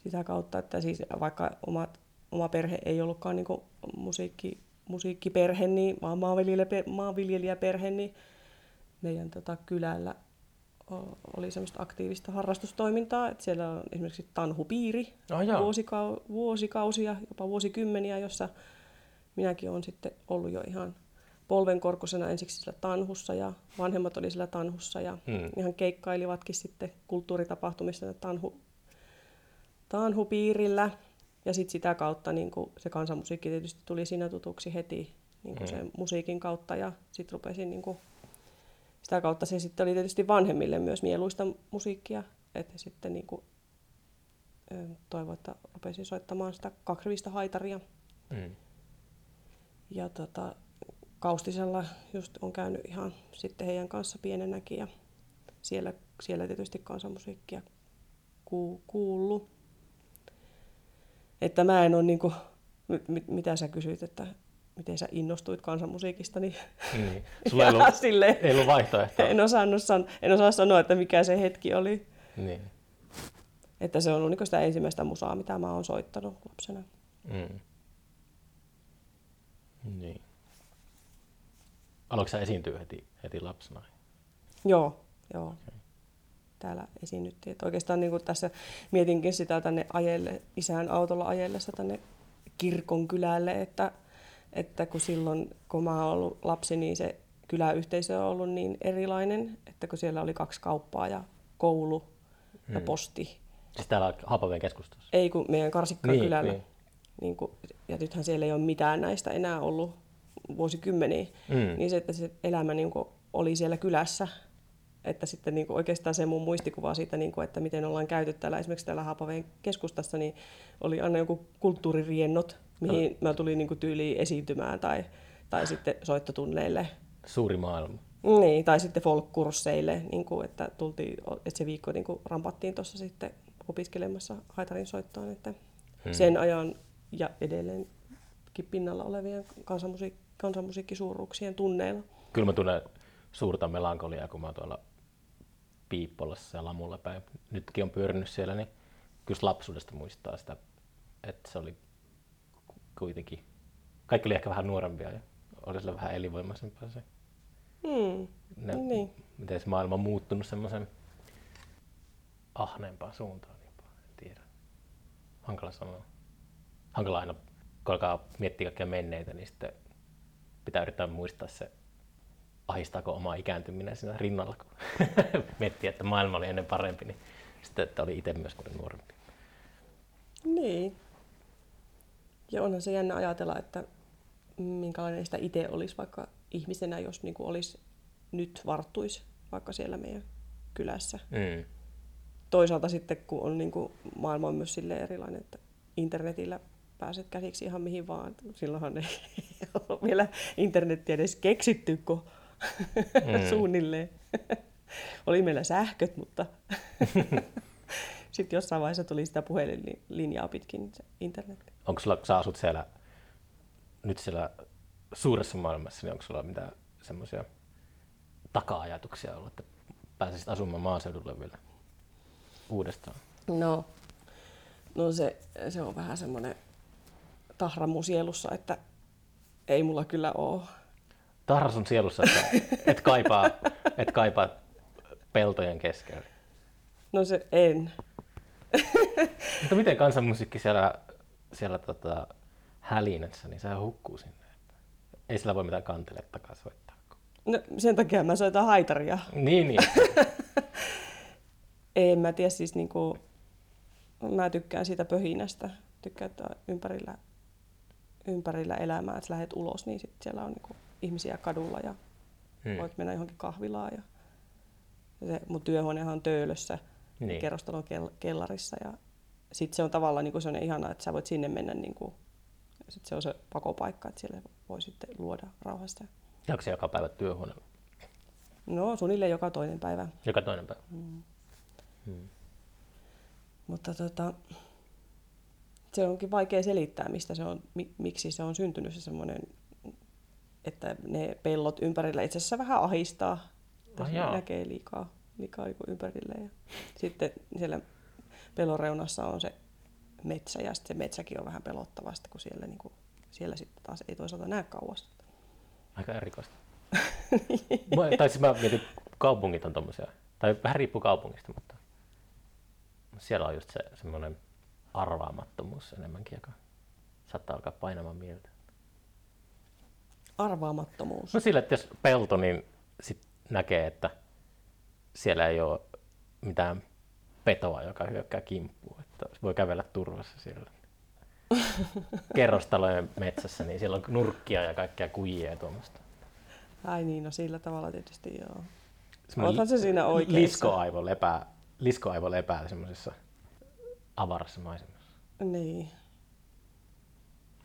sitä kautta, että siis vaikka omat, oma perhe ei ollutkaan niin musiikki, musiikkiperhe, niin, vaan maanviljelijäpe- maanviljelijäperhe, niin meidän tota, kylällä oli semmoista aktiivista harrastustoimintaa, että siellä on esimerkiksi tanhupiiri joo. vuosikau- vuosikausia, jopa vuosikymmeniä, jossa minäkin olen sitten ollut jo ihan polvenkorkusena ensiksi sillä tanhussa ja vanhemmat oli sillä tanhussa ja Mm. ihan keikkailivatkin sitten kulttuuritapahtumissa tanhu, tanhupiirillä. Ja sitten sitä kautta niin se kansanmusiikki tietysti tuli siinä tutuksi heti niin Mm. sen musiikin kautta ja sitten rupesin niin sitä kautta se sitten oli tietysti vanhemmille myös mieluista musiikkia, että sitten niin kuin, toivoi, että rupesin soittamaan sitä kaksivista haitaria. Mm. Ja tota, Kaustisella just on käynyt ihan sitten heidän kanssa pienenäkin ja siellä, siellä tietysti kansanmusiikkia ku, kuullut. Että mä en ole niinku, mit, mitä sä kysyit, että miten sä innostuit kansanmusiikista, niin Niin. Sulla ei ollut, silleen, ei ollut vaihtoehtoa. en, osannut san, en osaa sanoa, että mikä se hetki oli. Niin. Että se on ollut niinku sitä ensimmäistä musaa, mitä mä oon soittanut lapsena. Mm. Niin. Aloitko sä esiintyä heti, heti lapsena? Joo, joo. Täällä esiinnyttiin. Että oikeastaan niin kuin tässä mietinkin sitä tänne ajelle, isän autolla ajellessa tänne kirkon kylälle, että, että kun silloin, kun mä oon ollut lapsi, niin se kyläyhteisö on ollut niin erilainen, että kun siellä oli kaksi kauppaa ja koulu ja Mm. posti. Siis täällä Haapaveen keskustassa? Ei kun meidän Karsikkaan Niin, kylällä. niin. Niin kuin, ja nythän siellä ei ole mitään näistä enää ollut vuosikymmeniä. Mm. Niin se, että se elämä niin oli siellä kylässä että sitten niin kuin oikeastaan se mun muistikuva siitä, niin kuin, että miten ollaan käyty täällä esimerkiksi täällä Haapaveen keskustassa, niin oli aina joku kulttuuririennot, mihin mä tulin niin kuin tyyliin esiintymään tai, tai sitten soittotunneille. Suuri maailma. Niin, tai sitten folk-kursseille, niin kuin, että, tultiin, että se viikko niin kuin rampattiin tuossa sitten opiskelemassa haitarin soittoon. Että hmm. Sen ajan ja edelleenkin pinnalla olevien kansanmusiik- kansanmusiikkisuuruuksien tunneilla. Kyllä mä tunnen suurta melankoliaa, kun mä tuolla Piippolassa ja Lamulla päin. Nytkin on pyörinyt siellä, niin kyllä lapsuudesta muistaa sitä, että se oli kuitenkin, kaikki oli ehkä vähän nuorempia ja oli sillä vähän elinvoimaisempaa se. Hmm. Ne, Niin. Miten se maailma on muuttunut semmoisen ahneempaan suuntaan jopa, en tiedä. Hankala sanoa. Hankala aina, kun alkaa miettiä kaikkia menneitä, niin sitten pitää yrittää muistaa se, ahistaako oma ikääntyminen siinä rinnalla, kun miettii, että maailma oli ennen parempi, niin sitten, että oli itse myös paljon nuorempi. Niin. Ja onhan se jännä ajatella, että minkälainen sitä itse olisi vaikka ihmisenä, jos niin kuin olisi nyt varttuisi vaikka siellä meidän kylässä. Mm. Toisaalta sitten, kun on niin kuin, maailma on myös sille erilainen, että internetillä pääset käsiksi ihan mihin vaan. Silloinhan ei ole vielä internettiä edes keksitty, kun mm. suunnilleen. Oli meillä sähköt, mutta sitten jossain vaiheessa tuli sitä puhelinlinjaa pitkin internet. Onko sulla, kun sä asut siellä, nyt siellä suuressa maailmassa, niin onko sulla mitään semmoisia taka-ajatuksia ollut, että pääsisit asumaan maaseudulle vielä uudestaan? No, no se, se on vähän semmoinen tahra mun sielussa, että ei mulla kyllä ole. Tahra sun sielussa, että et kaipaa, et kaipaa peltojen keskellä. No se en. Mutta miten kansanmusiikki siellä, siellä tota, hälinässä, niin sehän hukkuu sinne. Ei sillä voi mitään kantelettakaan soittaa. No, sen takia mä soitan haitaria. Niin, niin. En mä tiedä, siis niinku, mä tykkään siitä pöhinästä. Tykkään, että ympärillä, ympärillä elämää, että sä lähdet ulos, niin sit siellä on niinku ihmisiä kadulla ja hmm. voit mennä johonkin kahvilaan. Ja, ja se, mun työhuonehan on töölössä, niin. kerrostalon kel- kellarissa. Ja sit se on tavallaan niinku sellainen ihana, että sä voit sinne mennä niinku, ja sit se on se pakopaikka, että siellä voi sitten luoda rauhasta. Onko se joka päivä työhuoneella? No, suunnilleen joka toinen päivä. Joka toinen päivä. Mm. Hmm. Mutta tota, se onkin vaikea selittää, mistä se on, miksi se on syntynyt se semmoinen, että ne pellot ympärillä itse asiassa vähän ahistaa. Ah, näkee liikaa, liikaa niin ympärille. Ja sitten siellä pellon reunassa on se metsä ja sitten se metsäkin on vähän pelottavasti, kun siellä, niin kuin, siellä sitten taas ei toisaalta näe kauas. Aika erikoista. tai siis mä mietin, kaupungit on tommosia. Tai vähän riippuu kaupungista, mutta siellä on just se semmoinen arvaamattomuus enemmänkin, joka saattaa alkaa painamaan mieltä. Arvaamattomuus? No sillä, että jos pelto, niin sit näkee, että siellä ei ole mitään petoa, joka hyökkää kimppuun. Että voi kävellä turvassa siellä. Kerrostalojen metsässä, niin siellä on nurkkia ja kaikkea kujia ja tuommoista. Ai niin, no sillä tavalla tietysti joo. Olethan se siinä oikeassa. Liskoaivo lepää, liskoaivo lepää semmoisessa avarassa maisemassa. Niin.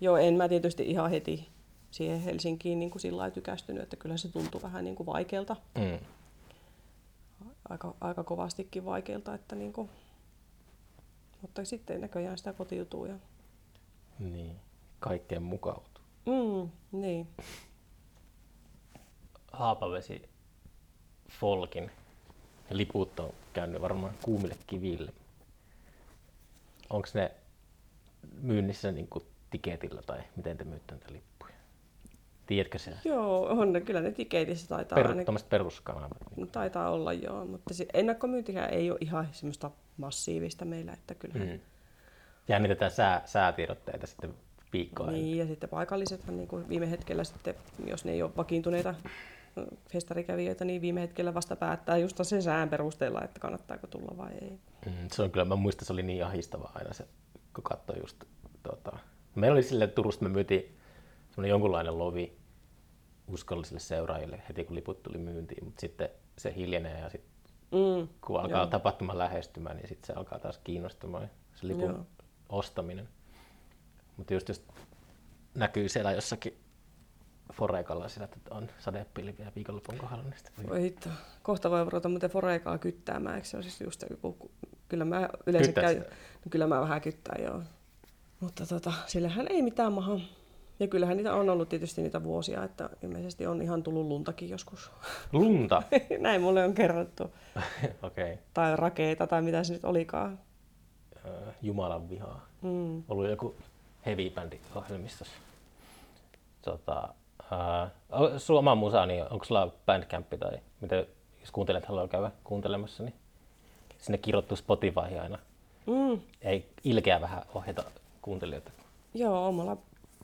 Joo, en mä tietysti ihan heti siihen Helsinkiin niin kuin sillä lailla tykästynyt, että kyllä se tuntui vähän niin kuin vaikealta. Mm. Aika, aika kovastikin vaikealta, että niin kuin, mutta sitten näköjään sitä kotiutuu. Ja... Niin, kaikkeen mukautuu. Mm, niin. Haapavesi Folkin liput on käynyt varmaan kuumille kiville. Onko ne myynnissä niin kuin tiketillä tai miten te myytte näitä lippuja? Tiedätkö se? Joo, on ne, kyllä ne tiketissä taitaa per, ainakin... peruskanavat. No, taitaa olla joo, mutta se ennakkomyyntikään ei ole ihan semmoista massiivista meillä, että kyllä. Mm. Jännitetään sää, säätiedotteita sitten viikkoa. Niin, ja sitten paikallisethan niin kuin viime hetkellä sitten, jos ne ei ole vakiintuneita festarikävijöitä, niin viime hetkellä vasta päättää just sen sään perusteella, että kannattaako tulla vai ei. Mm, se on kyllä, mä muistan, se oli niin ahistava aina se, kun katsoi just, tota, meillä oli silleen Turusta, me myytiin semmoinen jonkunlainen lovi uskollisille seuraajille heti kun liput tuli myyntiin, mutta sitten se hiljenee ja sitten Mm. kun alkaa Joo. tapahtuma lähestymään, niin sitten se alkaa taas kiinnostamaan se lipun Joo. ostaminen. Mutta just jos näkyy siellä jossakin Forekalla sillä, että on sadepilviä viikonlopun kohdalla, niin sitten voi hitto. Kohta voi ruveta muuten foreikaa kyttäämään, eikö se ole siis just joku, kyllä mä yleensä Kyttäätkö käyn, no kyllä mä vähän kyttään joo. Mutta tota, sillähän ei mitään maha. Ja kyllähän niitä on ollut tietysti niitä vuosia, että ilmeisesti on ihan tullut luntakin joskus. Lunta! Näin mulle on kerrottu. Okei. Okay. Tai rakeita tai mitä se nyt olikaan. Jumalan vihaa. Mm. Ollut joku heavy bändi ohjelmistossa. Tota, ää, sulla oma musa, niin onko sulla Bandcamp tai mitä, jos kuuntelet haluaa käydä kuuntelemassa, niin sinne kirjoittuu Spotify aina. Mm. Ei ilkeä vähän ohjata kuuntelijoita. Joo, on mulla,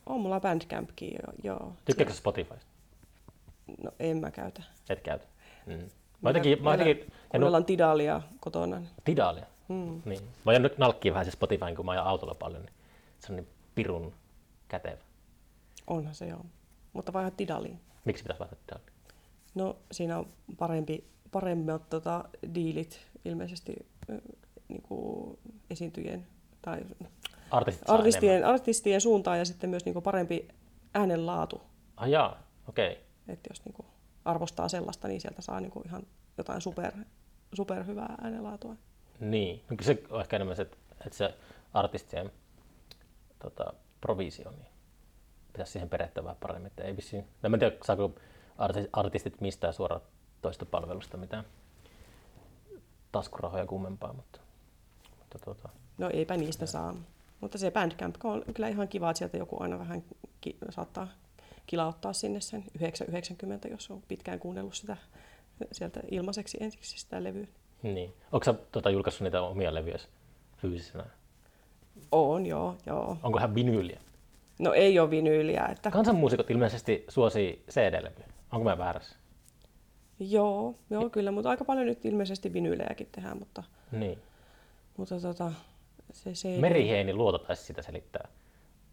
on mulla Bandcampkin jo, joo. Tykkääkö Spotifysta? No en mä käytä. Et käytä. Mm. Mä jotenkin, mä jotenkin, ja no, Kuunnellaan Tidalia kotona. niin- Tidaalia. Mm. Niin. Mä oon nyt nalkkiin vähän se Spotifyn, kun mä ajan autolla paljon, niin se on niin pirun kätevä. Onhan se joo. Mutta vaihda Tidaliin. Miksi pitäisi vaihtaa Tidaalia? No siinä on parempi, paremmat tota, diilit ilmeisesti niin kuin esiintyjien tai Artistit artistien, artistien suuntaan ja sitten myös niin parempi äänenlaatu. Ah jaa, okei. Okay. Että jos niin arvostaa sellaista, niin sieltä saa niin ihan jotain super, superhyvää äänenlaatua. Niin, no kyllä se on ehkä enemmän se, että että se artistien tota, provisio, niin pitäisi siihen perehtyä vähän paremmin. Että ei vissiin, no mä en tiedä, saako arti- artistit mistään suoraan toista palvelusta mitään taskurahoja kummempaa, mutta, mutta tota, No eipä niistä saa. Mutta se Bandcamp on kyllä ihan kiva, että sieltä joku aina vähän ki- saattaa kilauttaa sinne sen 990, jos on pitkään kuunnellut sitä sieltä ilmaiseksi ensiksi sitä levyä. niin. Onko sä tota, julkaissut niitä omia levyjä fyysisenä? On, joo, joo. Onkohan vinyyliä? No ei ole vinyyliä, että Kansanmuusikot ilmeisesti suosii CD-levyä. Onko mä väärässä? joo, joo kyllä, mutta aika paljon nyt ilmeisesti vinyylejäkin tehdään, mutta, Niin. mutta tota, se CD... Meriheini Luoto taisi sitä selittää.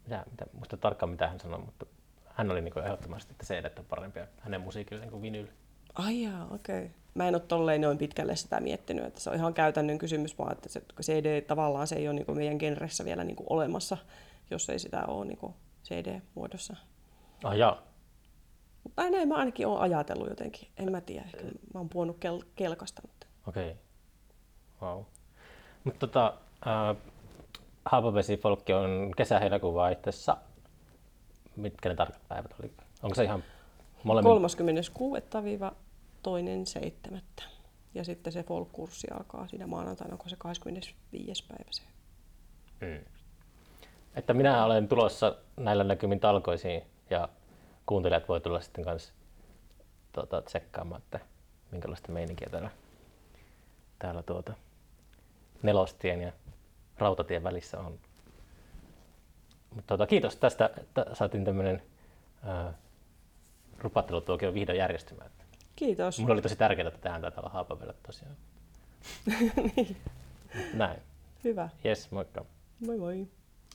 Mitä, mitä, muista tarkkaan mitä hän sanoi, mutta hän oli niin ehdottomasti, että CD on parempia hänen musiikilleen kuin vinyl. Ai jaa, okei. Okay. Mä en ole tolleen noin pitkälle sitä miettinyt, että se on ihan käytännön kysymys vaan, että se CD tavallaan se ei ole niin meidän genressä vielä niin olemassa, jos ei sitä ole niin CD-muodossa. Ah jaa, Tai näin mä ainakin olen ajatellut jotenkin, en mä tiedä, ehkä mä oon puhunut kel- kelkasta. Mutta... okei. Okay. Wow. Mutta tota, äh, Haapavesi Folkki on kesä-heinäkuun vaihteessa. Mitkä ne tarkat päivät oli? Onko se ihan molemmin? 36-2.7. Ja sitten se folk-kurssi alkaa siinä maanantaina, onko se 25. päivä se. Mm. Että minä olen tulossa näillä näkymin talkoisiin ja kuuntelijat voi tulla sitten kanssa tota, tsekkaamaan, että minkälaista meininkiä täällä, täällä tuota, nelostien ja rautatien välissä on. Mutta tota, kiitos tästä, että saatiin tämmöinen rupattelutuokio vihdoin järjestymään. Kiitos. Mulla oli tosi tärkeää, että tähän taitaa olla tosiaan. Näin. Hyvä. Yes, moikka. Moi moi.